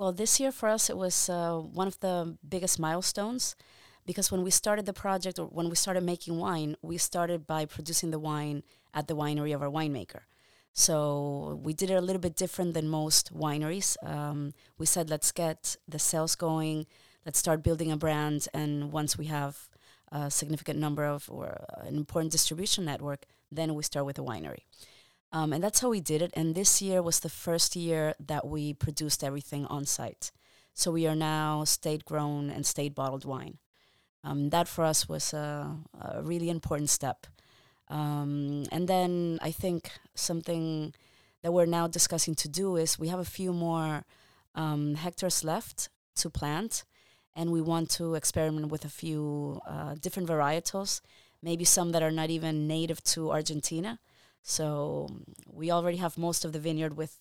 Well, this year for us, it was uh, one of the biggest milestones because when we started the project or when we started making wine, we started by producing the wine at the winery of our winemaker. So we did it a little bit different than most wineries. Um, we said, let's get the sales going, let's start building a brand, and once we have a significant number of or an important distribution network, then we start with a winery. Um, and that's how we did it. And this year was the first year that we produced everything on site. So we are now state grown and state bottled wine. Um, that for us was a, a really important step. Um, and then I think something that we're now discussing to do is we have a few more um, hectares left to plant, and we want to experiment with a few uh, different varietals, maybe some that are not even native to Argentina. So we already have most of the vineyard with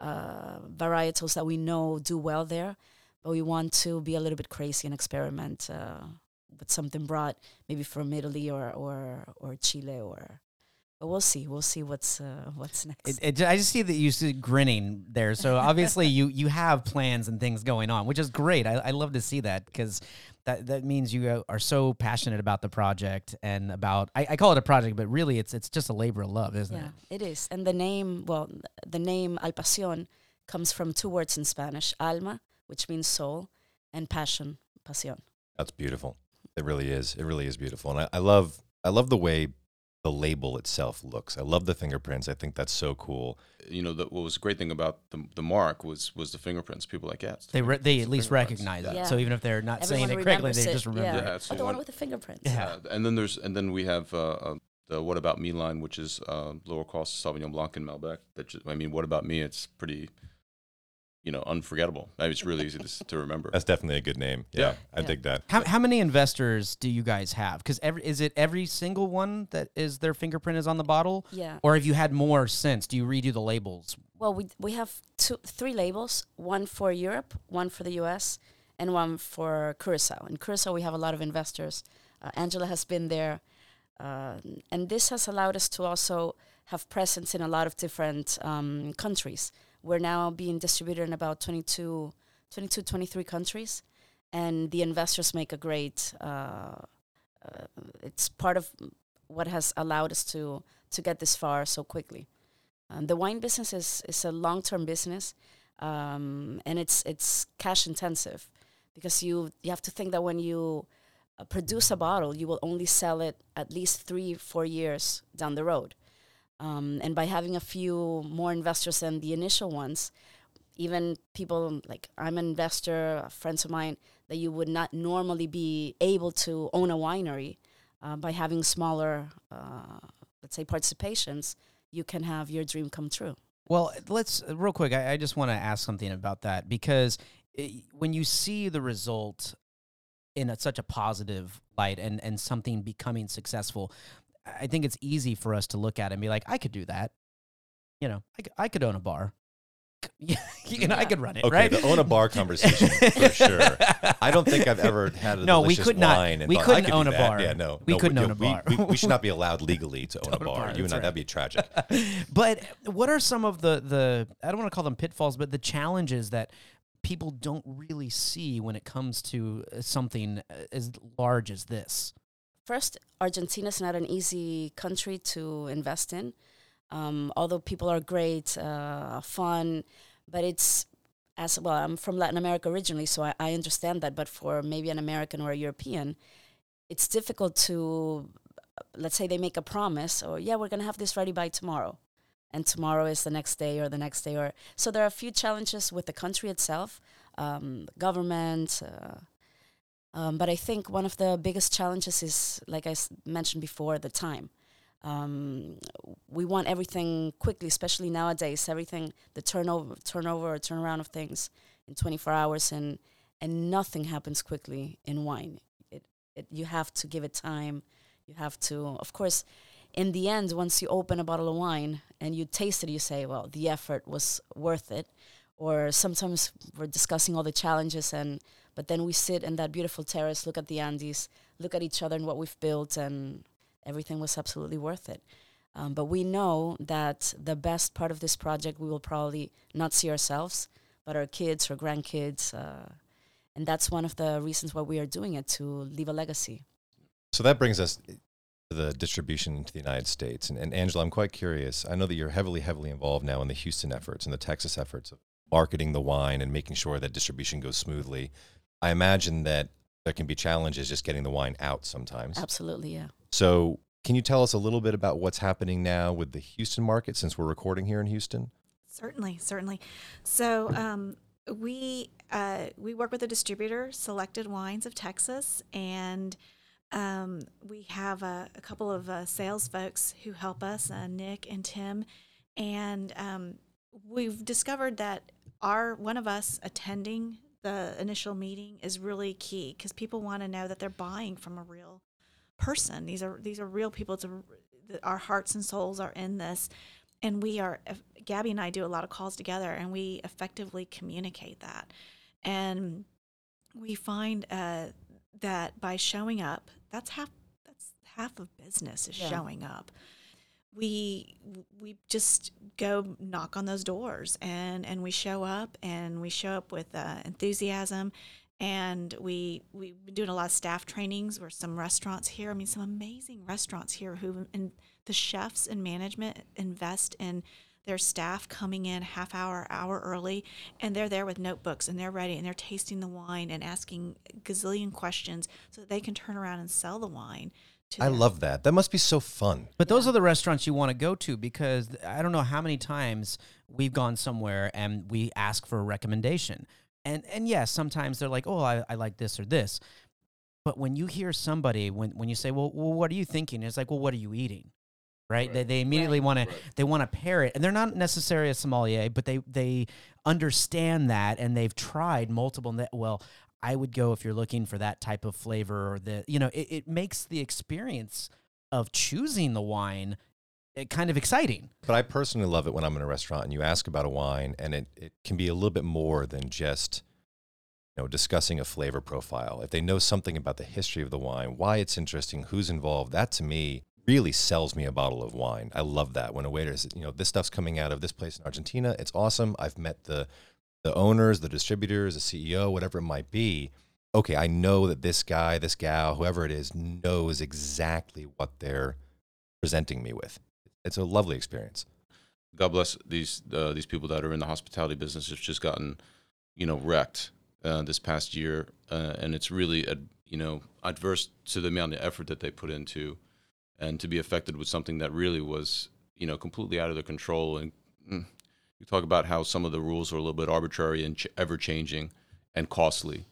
uh, varietals that we know do well there, but we want to be a little bit crazy and experiment uh, with something brought maybe from Italy or or or Chile or. But we'll see. We'll see what's uh, what's next.
It, it, I just see that you see grinning there. So obviously you you have plans and things going on, which is great. I, I love to see that because that that means you are so passionate about the project and about I, I, call it a project, but really it's it's just a labor of love, isn't
yeah,
it?
it is. And the name, well, the name Al Pasión comes from two words in Spanish: alma, which means soul, and passion, pasión.
That's beautiful. It really is. It really is beautiful, and I, I love I love the way the label itself looks. I love the fingerprints. I think that's so cool.
You know, the, what was a great thing about the, the mark was was the fingerprints. People like, yeah,
they re- they at least
fingerprints.
recognize it.
Yeah.
So even if they're not
Everyone
saying it correctly,
remembers
they just remember
yeah.
it.
Yeah, it's
Oh,
the
the one
one-
with the fingerprints.
Yeah.
Uh, and then there's and then we have uh, uh, the What About Me line, which is uh, lower cost Sauvignon Blanc and Malbec. That just, I mean, What About Me? It's pretty, you know, unforgettable. I mean, it's really easy to, to remember.
That's definitely a good name. Yeah,
Yeah.
I
Yeah.
dig that.
How, how many investors do you guys have? Because every is it every single one that is their fingerprint is on the bottle,
Yeah.
or have you had more since? Do you redo the labels?
Well, we we have two, three labels: one for Europe, one for the U.S., and one for Curacao. In Curacao, we have a lot of investors. Uh, Angela has been there, uh, and this has allowed us to also have presence in a lot of different um, countries. We're now being distributed in about 22, 22 23 countries, and the investors make a great. Uh, uh, it's part of what has allowed us to to get this far so quickly. Um, the wine business is, is a long term business, um, and it's it's cash intensive because you you have to think that when you uh, produce a bottle, you will only sell it at least three four years down the road. Um, and by having a few more investors than the initial ones, even people like I'm an investor, friends of mine that you would not normally be able to own a winery uh, by having smaller, uh, let's say, participations you can have your dream come true.
Well, let's real quick. I, I just want to ask something about that because it, when you see the result in a, such a positive light and and something becoming successful, I think it's easy for us to look at it and be like, I could do that. You know, I, could- I could own a bar. you know, I could run it,
Okay,
right?
the own a bar conversation for sure. I don't think I've ever had a
No, we could not- we
thought,
couldn't
could
own a bar.
Yeah, no,
We
no,
couldn't
you
own a bar.
We, we should not be allowed legally to own a bar.
bar,
You and I,
right.
that'd be tragic.
but what are some of the the I don't want to call them pitfalls, but the challenges that people don't really see when it comes to uh, something uh, as large as this?
First, Argentina is not an easy country to invest in. Um, although people are great, uh, fun, but it's as well. I'm from Latin America originally, so I, I understand that. But for maybe an American or a European, it's difficult to, let's say they make a promise, or yeah, we're gonna have this ready by tomorrow, and tomorrow is the next day or the next day, or so there are a few challenges with the country itself, um, government. Uh, Um, but I think one of the biggest challenges is, like I s- mentioned before, the time. Um, we want everything quickly, especially nowadays. Everything, the turnover, turnover or turnaround of things in 24 hours, and and nothing happens quickly in wine. It, it you have to give it time. You have to, of course, in the end, once you open a bottle of wine and you taste it, you say, well, the effort was worth it. Or sometimes we're discussing all the challenges, and but then we sit in that beautiful terrace, look at the Andes, look at each other and what we've built, and everything was absolutely worth it. Um, but we know that the best part of this project, we will probably not see ourselves, but our kids or grandkids. Uh, and that's one of the reasons why we are doing it to leave a legacy.
So that brings us to the distribution into the United States. And, and Angela, I'm quite curious. I know that you're heavily, heavily involved now in the Houston efforts and the Texas efforts of marketing the wine and making sure that distribution goes smoothly. I imagine that there can be challenges just getting the wine out sometimes.
Absolutely, yeah.
So, can you tell us a little bit about what's happening now with the Houston market since we're recording here in Houston?
Certainly, certainly. So um, we uh, we work with a distributor, Selected Wines of Texas, and um, we have a, a couple of uh, sales folks who help us, uh, Nick and Tim, and um, we've discovered that our one of us attending the initial meeting is really key because people want to know that they're buying from a real person. These are these are real people. It's a, our hearts and souls are in this, and we are. Gabby and I do a lot of calls together, and we effectively communicate that, and we find uh, that by showing up, that's half. That's half of business is
Yeah.
showing up. We we just go knock on those doors, and and we show up, and we show up with uh, enthusiasm. And we we've been doing a lot of staff trainings where some restaurants here. I mean some amazing restaurants here who and the chefs and management invest in their staff coming in half hour hour early and they're there with notebooks and they're ready and they're tasting the wine and asking gazillion questions so that they can turn around and sell the wine
I
their-
love that. That must be so fun.
But those are the restaurants you want to go to because I don't know how many times we've gone somewhere and we ask for a recommendation. And and yes, sometimes they're like, oh, I, I like this or this. But when you hear somebody, when, when you say, well, well, what are you thinking? It's like, well, what are you eating? Right? They, they immediately want to they want to pair it, and they're not necessarily a sommelier, but they they understand that, and they've tried multiple. ne- Well, I would go if you're looking for that type of flavor, or the you know, it, it makes the experience of choosing the wine eh, kind of exciting.
But I personally love it when I'm in a restaurant and you ask about a wine, and it, it can be a little bit more than just you know discussing a flavor profile. If they know something about the history of the wine, why it's interesting, who's involved, that to me really sells me a bottle of wine. I love that when a waiter says, you know, this stuff's coming out of this place in Argentina. It's awesome. I've met the the owners, the distributors, the CEO, whatever it might be. Okay, I know that this guy, this gal, whoever it is, knows exactly what they're presenting me with. It's a lovely experience.
God bless these uh, these people that are in the hospitality business. Have just gotten, you know, wrecked uh, this past year, uh, and it's really ad, you know adverse to the amount of effort that they put into, and to be affected with something that really was you know completely out of their control. And mm, you talk about how some of the rules are a little bit arbitrary and ch- ever changing and costly,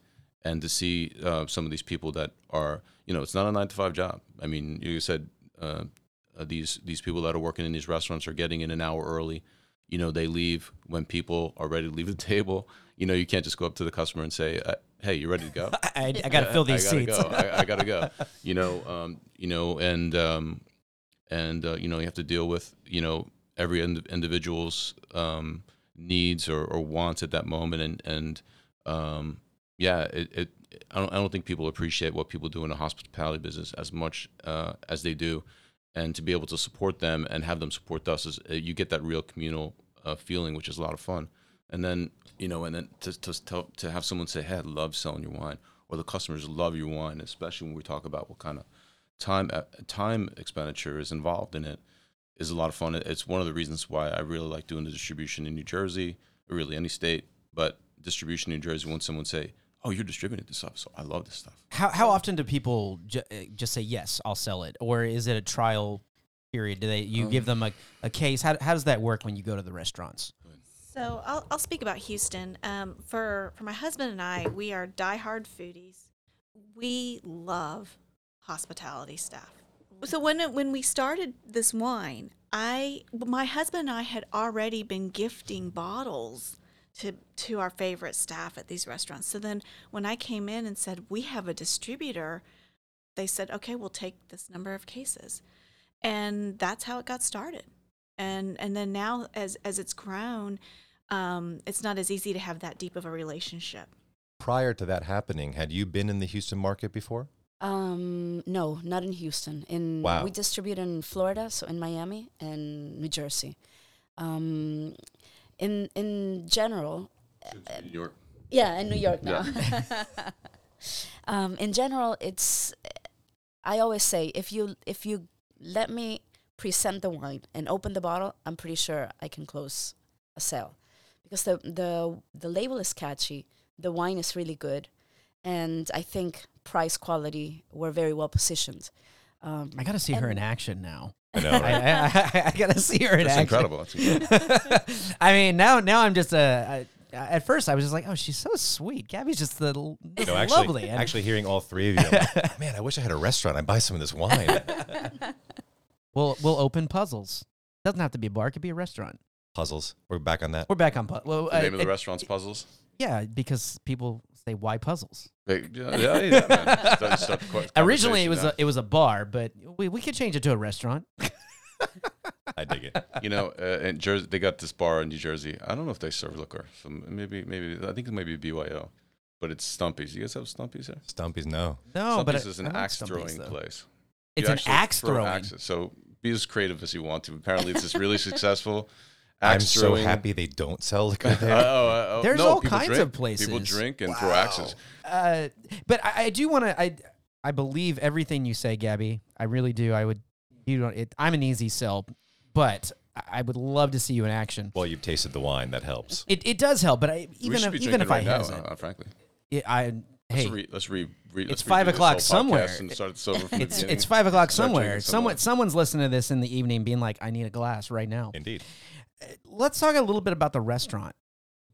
and to see uh, some of these people that are you know it's not a nine to five job. I mean, you said. Uh, uh, these these people that are working in these restaurants are getting in an hour early. You know, they leave when people are ready to leave the table. You know, you can't just go up to the customer and say, uh, "Hey, you ready to go?"
I, I got to fill these
I gotta Go. I, I gotta go. You know, um, you know, and um, and uh, you know, you have to deal with you know every ind- individual's um, needs or, or wants at that moment, and and um, yeah, it, it I don't I don't think people appreciate what people do in the hospitality business as much uh, as they do, and to be able to support them and have them support us is uh, you get that real communal uh, feeling, which is a lot of fun. And then you know, and then to to tell, to have someone say, "Hey, I love selling your wine," or the customers love your wine, especially when we talk about what kind of time uh, time expenditure is involved in it, is a lot of fun. It's one of the reasons why I really like doing the distribution in New Jersey, or really any state, but distribution in New Jersey. When someone say, "Oh, you're distributing this stuff," so I love this stuff.
How how often do people ju- uh, just say yes, I'll sell it, or is it a trial period? Do they you give them a, a case? How how does that work when you go to the restaurants?
So I'll, I'll speak about Houston. Um, for for my husband and I, we are diehard foodies. we love hospitality staff. So when when we started this wine, I my husband and I had already been gifting bottles to to our favorite staff at these restaurants. So then when I came in and said we have a distributor, they said, "Okay, we'll take this number of cases." And that's how it got started. And and then now as as it's grown, um, it's not as easy to have that deep of a relationship.
Prior to that happening, had you been in the Houston market before?
Um, no, not in Houston. In
Wow.
we distribute in Florida, so in Miami and New Jersey. Um, in in general,
New York.
yeah, in New York now. um, in general, it's I always say if you if you let me present the wine and open the bottle, I'm pretty sure I can close a sale because the the the label is catchy, the wine is really good, and I think price quality we're very well positioned. Um,
I got to see her in action now.
I know. Right?
I, I, I got to see her in
That's
action.
incredible. That's incredible.
I mean, now now I'm just uh, I, at first I was just like, oh, she's so sweet. Gabby's just the l- just
No, actually,
lovely. And
actually, hearing all three of you, like, man, I wish I had a restaurant. I'd buy some of this wine.
we'll we'll open puzzles. Doesn't have to be a bar; it could be a restaurant.
Puzzles. We're back on that.
We're back on pu- well,
The
uh,
name of the
it-
restaurant's Puzzles.
Yeah, because people say why puzzles.
Hey, Yeah, yeah, yeah, man. Starting to start the
Originally, it was a, it was a bar, but we, we could change it to a restaurant.
I dig it.
you know, uh, in Jersey, they got this bar in New Jersey. I don't know if they serve liquor. So maybe, maybe I think it might be BYO, but it's Stumpy's. You guys have Stumpy's here?
Stumpy's no.
No, but
Stumpy's
it-
is an
I
axe throwing
though.
place.
It's
You
an
actually
axe
throw
throwing.
axes. So be as creative as you want to. Apparently, it's just really successful.
I'm
Axe
so
throwing.
happy they don't sell liquor
Oh,
there.
oh, oh,
There's
no,
all kinds
drink.
of places.
People drink and throw axes.
Uh, but I, I do want to. I I believe everything you say, Gabby. I really do. I would. You don't. It, I'm an easy sell, but I- I would love to see you in action.
well, you've tasted the wine. That helps.
It, it does help, but I, even if, even if
right
I
now,
hasn't,
uh, frankly.
it, I hey,
Let's re, let's re, re, let's
It's five o'clock somewhere.
And start this over from the
it's it's five o'clock somewhere.
drinking
Someone someone's listening to this in the evening, being like, "I need a glass right now."
Indeed.
Let's talk a little bit about the restaurant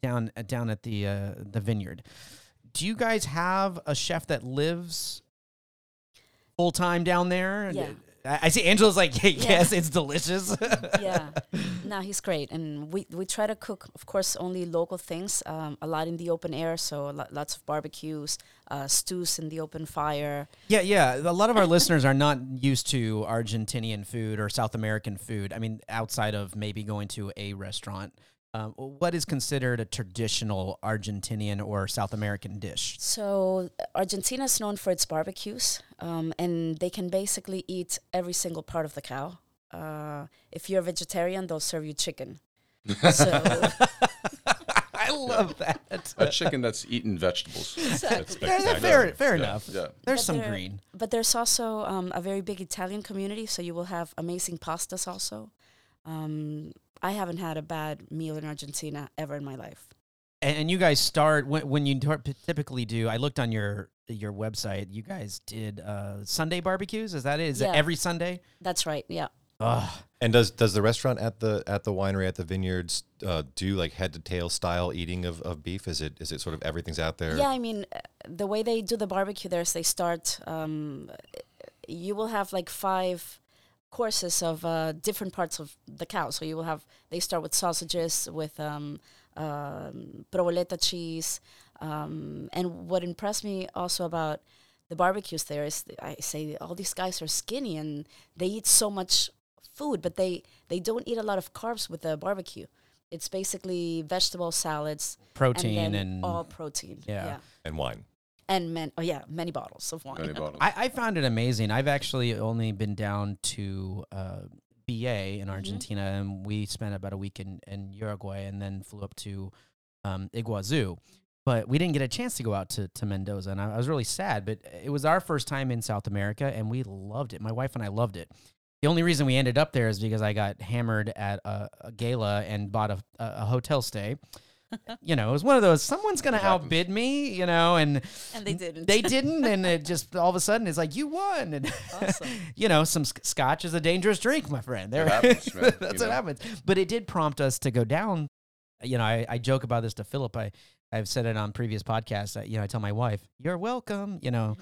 down uh, down at the uh, the vineyard. Do you guys have a chef that lives full time down there?
Yeah.
I, see Angela's like, yes, it's delicious.
yeah, no, he's great, and we we try to cook, of course, only local things. Um, a lot in the open air, so lo- lots of barbecues, uh, stews in the open fire.
Yeah, yeah. A lot of our listeners are not used to Argentinian food or South American food. I mean, outside of maybe going to a restaurant. Um, what is considered a traditional Argentinian or South American dish?
So Argentina is known for its barbecues, um, and they can basically eat every single part of the cow. Uh, if you're a vegetarian, they'll serve you chicken. so
I love that.
a chicken that's eaten vegetables.
That's
Yeah, yeah, fair, fair
Yeah,
enough.
yeah.
There's
But
some
there-
green.
But there's also um, a very big Italian community, so you will have amazing pastas also. Um, I haven't had a bad meal in Argentina ever in my life.
And, and you guys start when, when you typically do. I looked on your your website. You guys did uh, Sunday barbecues. Is that it? Is it every Sunday?
That's right. Yeah.
Ugh.
And does does the restaurant at the at the winery at the vineyards uh, do like head to tail style eating of, of beef? Is it is it sort of everything's out there?
Yeah, I mean, uh, the way they do the barbecue there is they start. Um, you will have like five courses of uh, different parts of the cow. So you will have. They start with sausages, with um, um, provoleta cheese, um, and what impressed me also about the barbecues there is I say all these guys are skinny and they eat so much food, but they they don't eat a lot of carbs with the barbecue. It's basically vegetable salads,
Protein
and,
and,
all protein.
Yeah.
And wine.
And man, oh yeah, many bottles of wine.
Many bottles.
I, I found it amazing. I've actually only been down to uh, BA in Argentina, and we spent about a week in, in Uruguay, and then flew up to um, Iguazu. But we didn't get a chance to go out to, to Mendoza, and I, I was really sad. But it was our first time in South America, and we loved it. My wife and I loved it. The only reason we ended up there is because I got hammered at a, a gala and bought a, a, a hotel stay. You know, it was one of those. Someone's gonna outbid me, you know, and
And they didn't.
they didn't, and it just all of a sudden it's like you won, and
Awesome.
you know, some sc- scotch is a dangerous drink, my friend. There,
happens, man,
that's
you
what
know.
happens. But it did prompt us to go down. You know, I, I joke about this to Philip. I I've said it on previous podcasts. I, you know, I tell my wife, "You're welcome." You know, mm-hmm.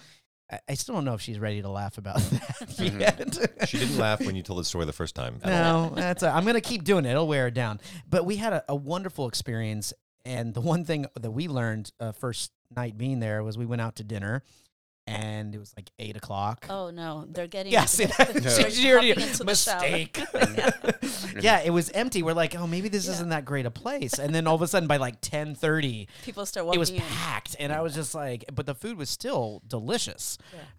I, I still don't know if she's ready to laugh about that yet.
She didn't laugh when you told the story the first time. at all.
No, that's. A, I'm gonna keep doing it. It'll wear her down. But we had a, a wonderful experience, and the one thing that we learned uh, first night being there was we went out to dinner, and it was like eight o'clock.
Oh no, they're getting.
Yes,
they're
she, she already
hopping into the
mistake. yeah, it was empty. We're like, oh, maybe this
Yeah.
isn't that great a place. And then all of a sudden, by like ten thirty,
People start walking.
it was
in.
packed, and I was just like, but the food was still delicious.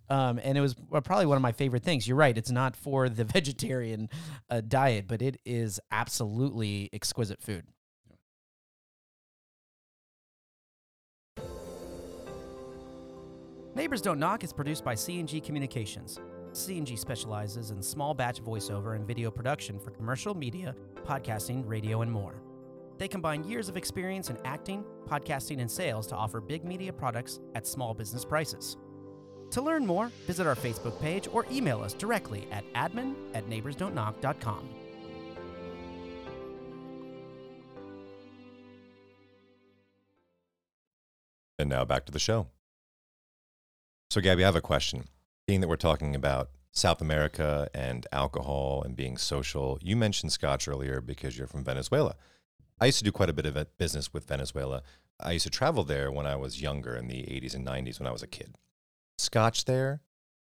Um, and it was uh, probably one of my favorite things. You're right; it's not for the vegetarian uh, diet, but it is absolutely exquisite food. Neighbors Don't Knock is produced by C&G Communications. C&G specializes in small batch voiceover and video production for commercial media, podcasting, radio, and more. They combine years of experience in acting, podcasting, and sales to offer big media products at small business prices. To learn more, visit our Facebook page or email us directly at admin at neighborsdon'tknock.com.
And now back to the show. So, Gabby, I have a question. Being that we're talking about South America and alcohol and being social, you mentioned Scotch earlier because you're from Venezuela. I used to do quite a bit of business with Venezuela. I used to travel there when I was younger in the 80s and 90s when I was a kid. Scotch there,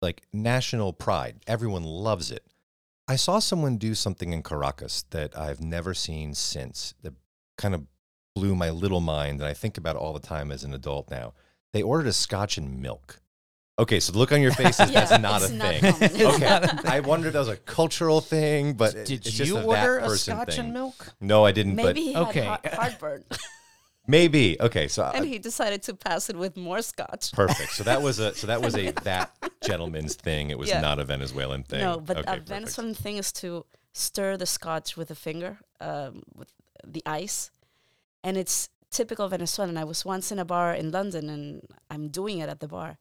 like national pride. Everyone loves it. I saw someone do something in Caracas that I've never seen since that kind of blew my little mind, and I think about all the time as an adult now. They ordered a scotch and milk. Okay, so the look on your face is
Yeah,
that's not a
it's not
thing.
common. It's
okay,
not a thing.
I wondered if that was a cultural thing, but it-
Did
it's just
you
a
order
that
a
person
scotch
thing.
and milk?
No, I didn't.
Maybe he
Okay.
had heart- heartburn,
but maybe. Okay, so
and
I,
he decided to pass it with more scotch.
perfect. So that was a so that was a that gentleman's thing. It was
Yeah.
not a Venezuelan thing.
No, but
okay,
a
perfect.
Venezuelan thing is to stir the scotch with a finger, um, with the ice, and it's typical Venezuelan. I was once in a bar in London, and I'm doing it at the bar,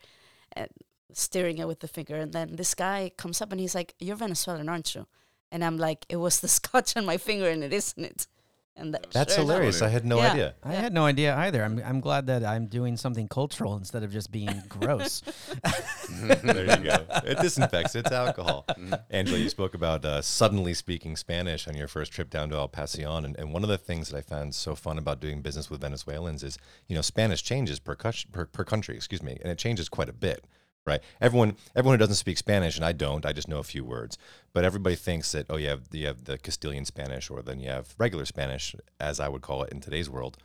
and stirring it with the finger, and then this guy comes up and he's like, "You're Venezuelan, aren't you?" And I'm like, "It was the scotch on my finger, and it isn't it." And that,
That's
sure enough-
hilarious. I had no
Yeah.
idea.
I had no idea either. I'm, I'm glad that I'm doing something cultural instead of just being gross.
there you go. It disinfects. It's alcohol. Angela, you spoke about uh, suddenly speaking Spanish on your first trip down to El Pasion, and, and one of the things that I found so fun about doing business with Venezuelans is, you know, Spanish changes per, cus- per, per country, excuse me, and it changes quite a bit. Right, everyone, everyone who doesn't speak Spanish, and I don't, I just know a few words. But everybody thinks that oh, you have you have the Castilian Spanish, or then you have regular Spanish, as I would call it in today's world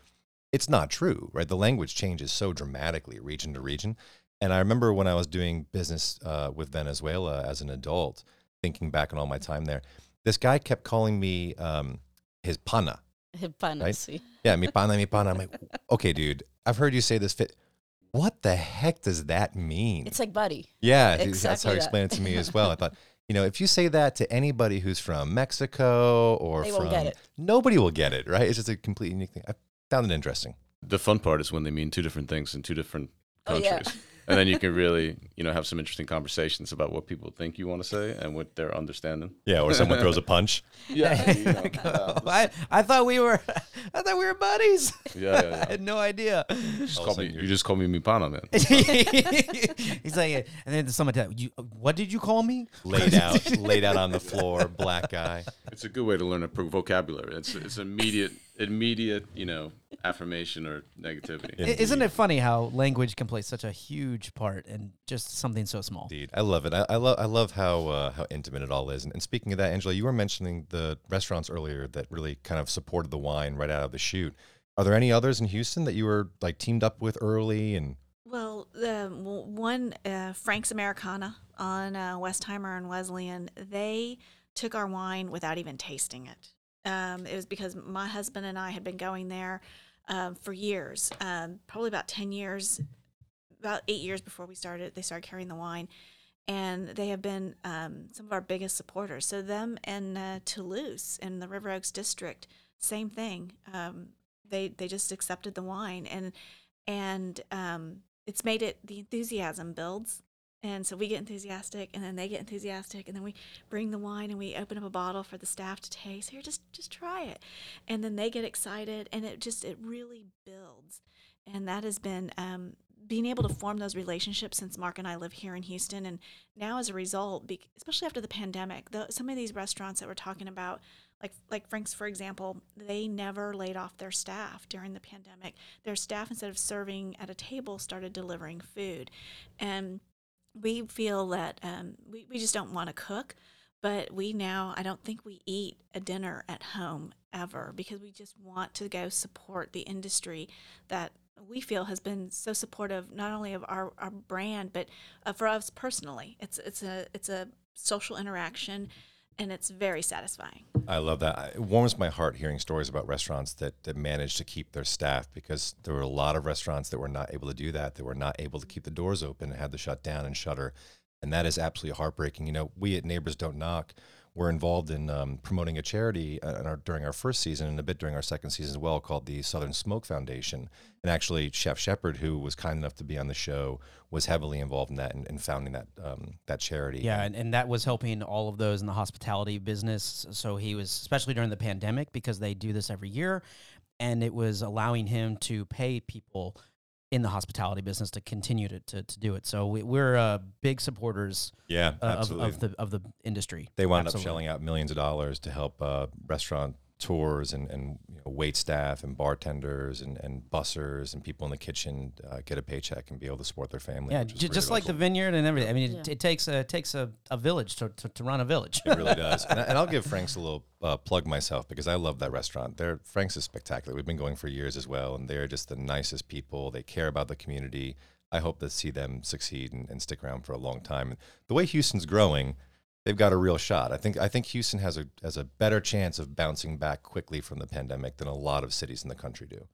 it's not true, right? The language changes so dramatically region to region. And I remember when I was doing business uh, with Venezuela as an adult, thinking back on all my time there, this guy kept calling me um, his pana.
Hispana,
Right?
sí.
Yeah, mi pana, mi pana. I'm like, okay, dude, I've heard you say this fit. What the heck does that mean?
It's like buddy.
Yeah, he- that's how he
that.
explained it to me as well. I thought, you know, if you say that to anybody who's from Mexico or
They
from
won't get it.
nobody will get it, right? It's just a completely unique thing. I found it interesting.
The fun part is when they mean two different things in two different
Oh, yeah.
countries. and then you can really, you know, have some interesting conversations about what people think you want to say and what they're understanding.
Yeah, or someone throws a punch.
Yeah. you know, uh,
I, I thought we were I thought we were buddies.
yeah, yeah,
I had no idea.
Just
All
call me, you just call me mi pana, man.
He's like, and then someone tell you, what did you call me?
laid out, laid out on the floor, black guy.
It's a good way to learn a vocabulary. It's it's immediate, immediate, you know, affirmation or negativity.
Yeah.
I- Isn't it funny how language can play such a huge part in just something so small?
Indeed, I love it. I, I love, I love how uh, how intimate it all is. And, and speaking of that, Angela, you were mentioning the restaurants earlier that really kind of supported the wine right out of the chute. Are there any others in Houston that you were like teamed up with early? And
Well, the one uh, Frank's Americana on uh, Westheimer and Wesleyan, they took our wine without even tasting it. Um, it was because my husband and I had been going there um, for years, um, probably about ten years, about eight years before we started. They started carrying the wine, and they have been um, some of our biggest supporters. So them and uh, Toulouse in the River Oaks district, same thing. Um, they they just accepted the wine and and um, it's made it the enthusiasm builds and so we get enthusiastic and then they get enthusiastic and then we bring the wine and we open up a bottle for the staff to taste. Here just just try it. And then they get excited and it just it really builds. And that has been um, being able to form those relationships since Mark and I live here in Houston, and now as a result, especially after the pandemic, the, some of these restaurants that we're talking about, like like Frank's for example, they never laid off their staff during the pandemic. Their staff, instead of serving at a table, started delivering food, and we feel that um, we, we just don't want to cook but we now i don't think we eat a dinner at home ever because we just want to go support the industry that we feel has been so supportive not only of our, our brand but uh, for us personally. It's it's a it's a social interaction and it's very satisfying
I love that. It warms my heart hearing stories about restaurants that, that managed to keep their staff because there were a lot of restaurants that were not able to do that. They were not able to keep the doors open and had to shut down and shutter. And that is absolutely heartbreaking. You know, we at Neighbors Don't Knock we're involved in um, promoting a charity uh, our, during our first season and a bit during our second season as well called the Southern Smoke Foundation. And actually, Chef Shepherd, who was kind enough to be on the show, was heavily involved in that and, and founding that um, that charity.
Yeah, and, and that was helping all of those in the hospitality business. So he was, especially during the pandemic, because they do this every year, and it was allowing him to pay people in the hospitality business to continue to, to, to do it. So we, we're uh, big supporters
yeah,
uh, of,
absolutely.
of the of the industry.
they wound
Absolutely.
up shelling out millions of dollars to help uh, restaurant tours and, and you know, wait staff and bartenders and, and bussers and people in the kitchen uh, get a paycheck and be able to support their family.
Yeah,
which is
j- just
really
like the vineyard and everything. I mean, it,
Yeah.
it takes a it takes a, a village to, to, to run a village.
It really does. And, I, and I'll give Frank's a little uh, plug myself because I love that restaurant. They're, Frank's is spectacular. We've been going for years as well, and they're just the nicest people. They care about the community. I hope to see them succeed and, and stick around for a long time. And the way Houston's growing, they've got a real shot. I think I think Houston has a has a better chance of bouncing back quickly from the pandemic than a lot of cities in the country do.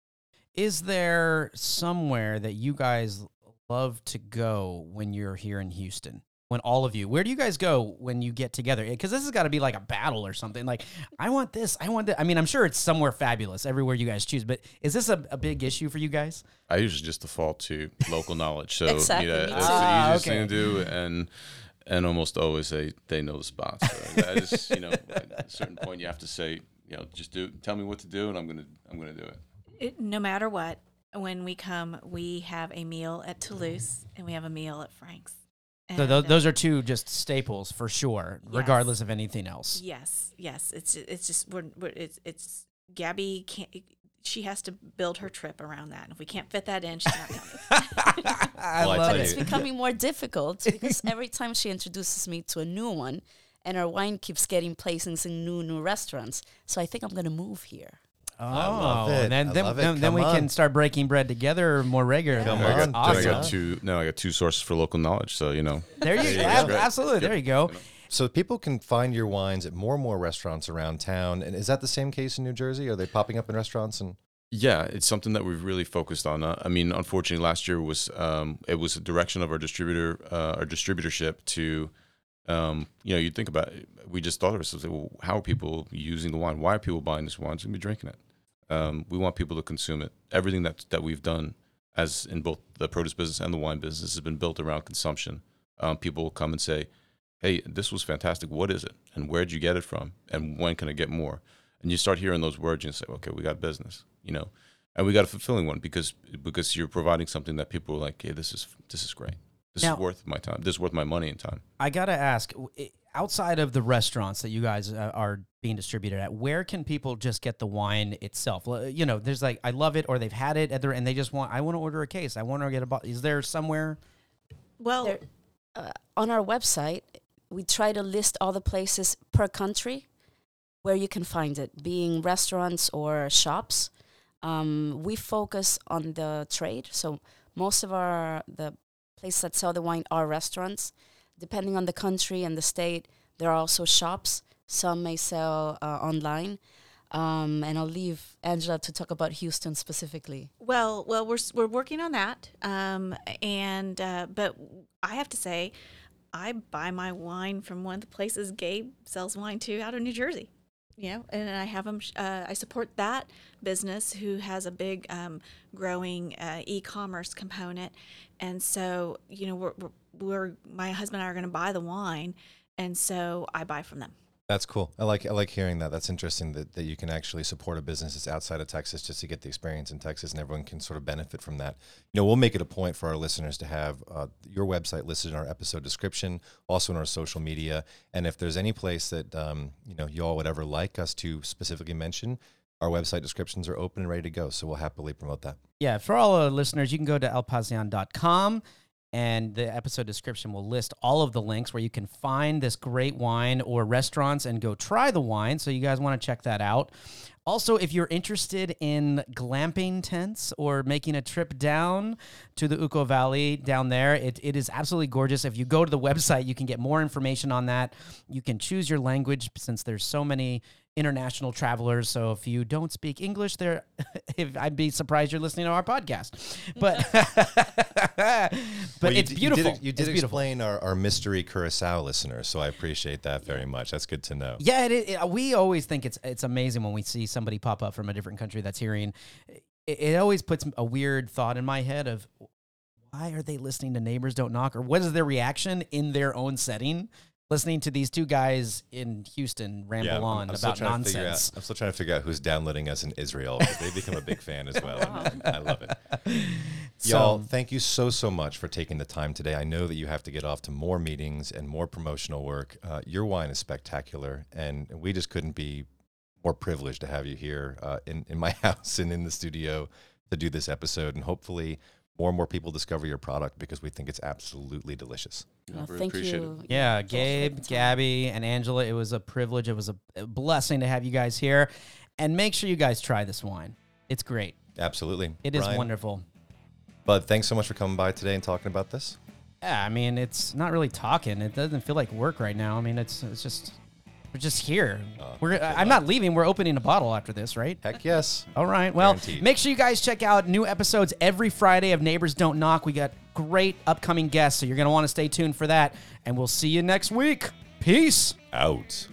Is there somewhere that you guys love to go when you're here in Houston? When all of you, where do you guys go when you get together? Because this has got to be like a battle or something. Like, I want this, I want that. I mean, I'm sure it's somewhere fabulous everywhere you guys choose, but is this a, a big issue for you guys?
I usually just default to local knowledge. So
Exactly,
you know, it's.
Ah,
the easiest
okay.
thing to do, and and almost always they they know the spots. So I just you know at a certain point you have to say you know just do tell me what to do, and I'm gonna I'm gonna do it.
it, no matter what when we come we have a meal at toulouse and we have a meal at frank's
So
And,
th-
uh,
those are two just staples for sure,
Yes.
regardless of anything else.
Yes, yes. It's it's just we're, we're it's it's Gabby can't. She has to build her trip around that. And if we can't fit that in, she's not coming.
I
Well,
love
tell
it.
It's becoming more difficult because every time she introduces me to a new one, and our wine keeps getting placings in new new restaurants. So I think I'm gonna move here.
Oh,
love it.
and then
I
then,
it.
then, then we
on.
can start breaking bread together more regularly.
Come
I
on,
got, I
awesome.
got two. No, I got two sources for local knowledge. So you know,
There you,
you go.
ab-
Great.
absolutely. There you go.
So people can find your wines at more and more restaurants around town. And is that the same case in New Jersey? Are they popping up in restaurants and
Yeah, it's something that we've really focused on. Uh, I mean, unfortunately, last year was um, it was a direction of our distributor, uh, our distributorship to, um, you know, you think about it. We just thought of ourselves, well, how are people using the wine? Why are people buying this wine? So be drinking it. Um, we want people to consume it. Everything that that we've done, as in both the produce business and the wine business, has been built around consumption. Um, people will come and say, "Hey, this was fantastic. What is it? And where'd you get it from? And when can I get more?" And you start hearing those words, and you say, "Okay, we got business." You know, and we got a fulfilling one because because you're providing something that people are like, "Hey, this is this is great. This
Now-
is worth my time. This is worth my money and time."
I gotta ask, outside of the restaurants that you guys uh, are being distributed at, where can people just get the wine itself? You know, there's like I love it, or they've had it, at their, and they just want. I want to order a case. I want to get a bottle. Is there somewhere?
well,
There, uh, on our website, we try to list all the places per country where you can find it, being restaurants or shops. Um, we focus on the trade, so most of our the places that sell the wine are restaurants. Depending on the country and the state, there are also shops. Some may sell uh, online, um, and I'll leave Angela to talk about Houston specifically.
Well, well, we're we're working on that, um, and uh, but I have to say, I buy my wine from one of the places Gabe sells wine to out of New Jersey. You know, and I have them. Uh, I support that business who has a big, um, growing uh, e-commerce component, and so you know, we're, we're, we're my husband and I are going to buy the wine, and so I buy from them.
That's cool. I like I like hearing that. That's interesting that, that you can actually support a business that's outside of Texas just to get the experience in Texas, and everyone can sort of benefit from that. You know, we'll make it a point for our listeners to have uh, your website listed in our episode description, also in our social media, and if there's any place that um, you know you all would ever like us to specifically mention, our website descriptions are open and ready to go. So we'll happily promote that.
Yeah, for all our listeners, you can go to elpasion.com and the episode description will list all of the links where you can find this great wine or restaurants and go try the wine. So you guys want to check that out. Also, if you're interested in glamping tents or making a trip down to the Uco Valley down there, it, it is absolutely gorgeous. If you go to the website, you can get more information on that. You can choose your language since there's so many international travelers. So if you don't speak English, there, if I'd be surprised you're listening to our podcast. But but
Well, you
it's
d-
beautiful.
You did, you did
beautiful.
explain our, our mystery Curacao listeners, so I appreciate that very much. That's good to know.
Yeah, it, it, we always think it's it's amazing when we see somebody pop up from a different country that's hearing. It, it always puts a weird thought in my head of why are they listening to Neighbors Don't Knock, or what is their reaction in their own setting, listening to these two guys in Houston ramble
I'm-
on
I'm
about
trying to figure
nonsense.
out- I'm still trying to figure out who's downloading us in Israel. They become a big fan as well. I love it. Y'all, thank you so, so much for taking the time today. I know that you have to get off to more meetings and more promotional work. Uh, your wine is spectacular, and we just couldn't be more privileged to have you here uh, in, in my house and in the studio to do this episode. And hopefully, more and more people discover your product because we think it's absolutely delicious.
Well,
really
thank
appreciate
you.
Yeah,
Thank you for
Gabe. Gabby, and Angela, it was a privilege. It was a a blessing to have you guys here. And make sure you guys try this wine. It's great.
Absolutely.
It is
Brian,
wonderful.
Bud, thanks so much for coming by today and talking about this.
Yeah, I mean, it's not really talking. It doesn't feel like work right now. I mean, it's it's just we're just here. Oh, we're
good
I'm not leaving. We're opening a bottle after this, right?
Heck yes.
All right. Well,
Guaranteed.
make sure you guys check out new episodes every Friday of Neighbors Don't Knock. We got great upcoming guests, so you're going to want to stay tuned for that. And we'll see you next week. Peace.
Out.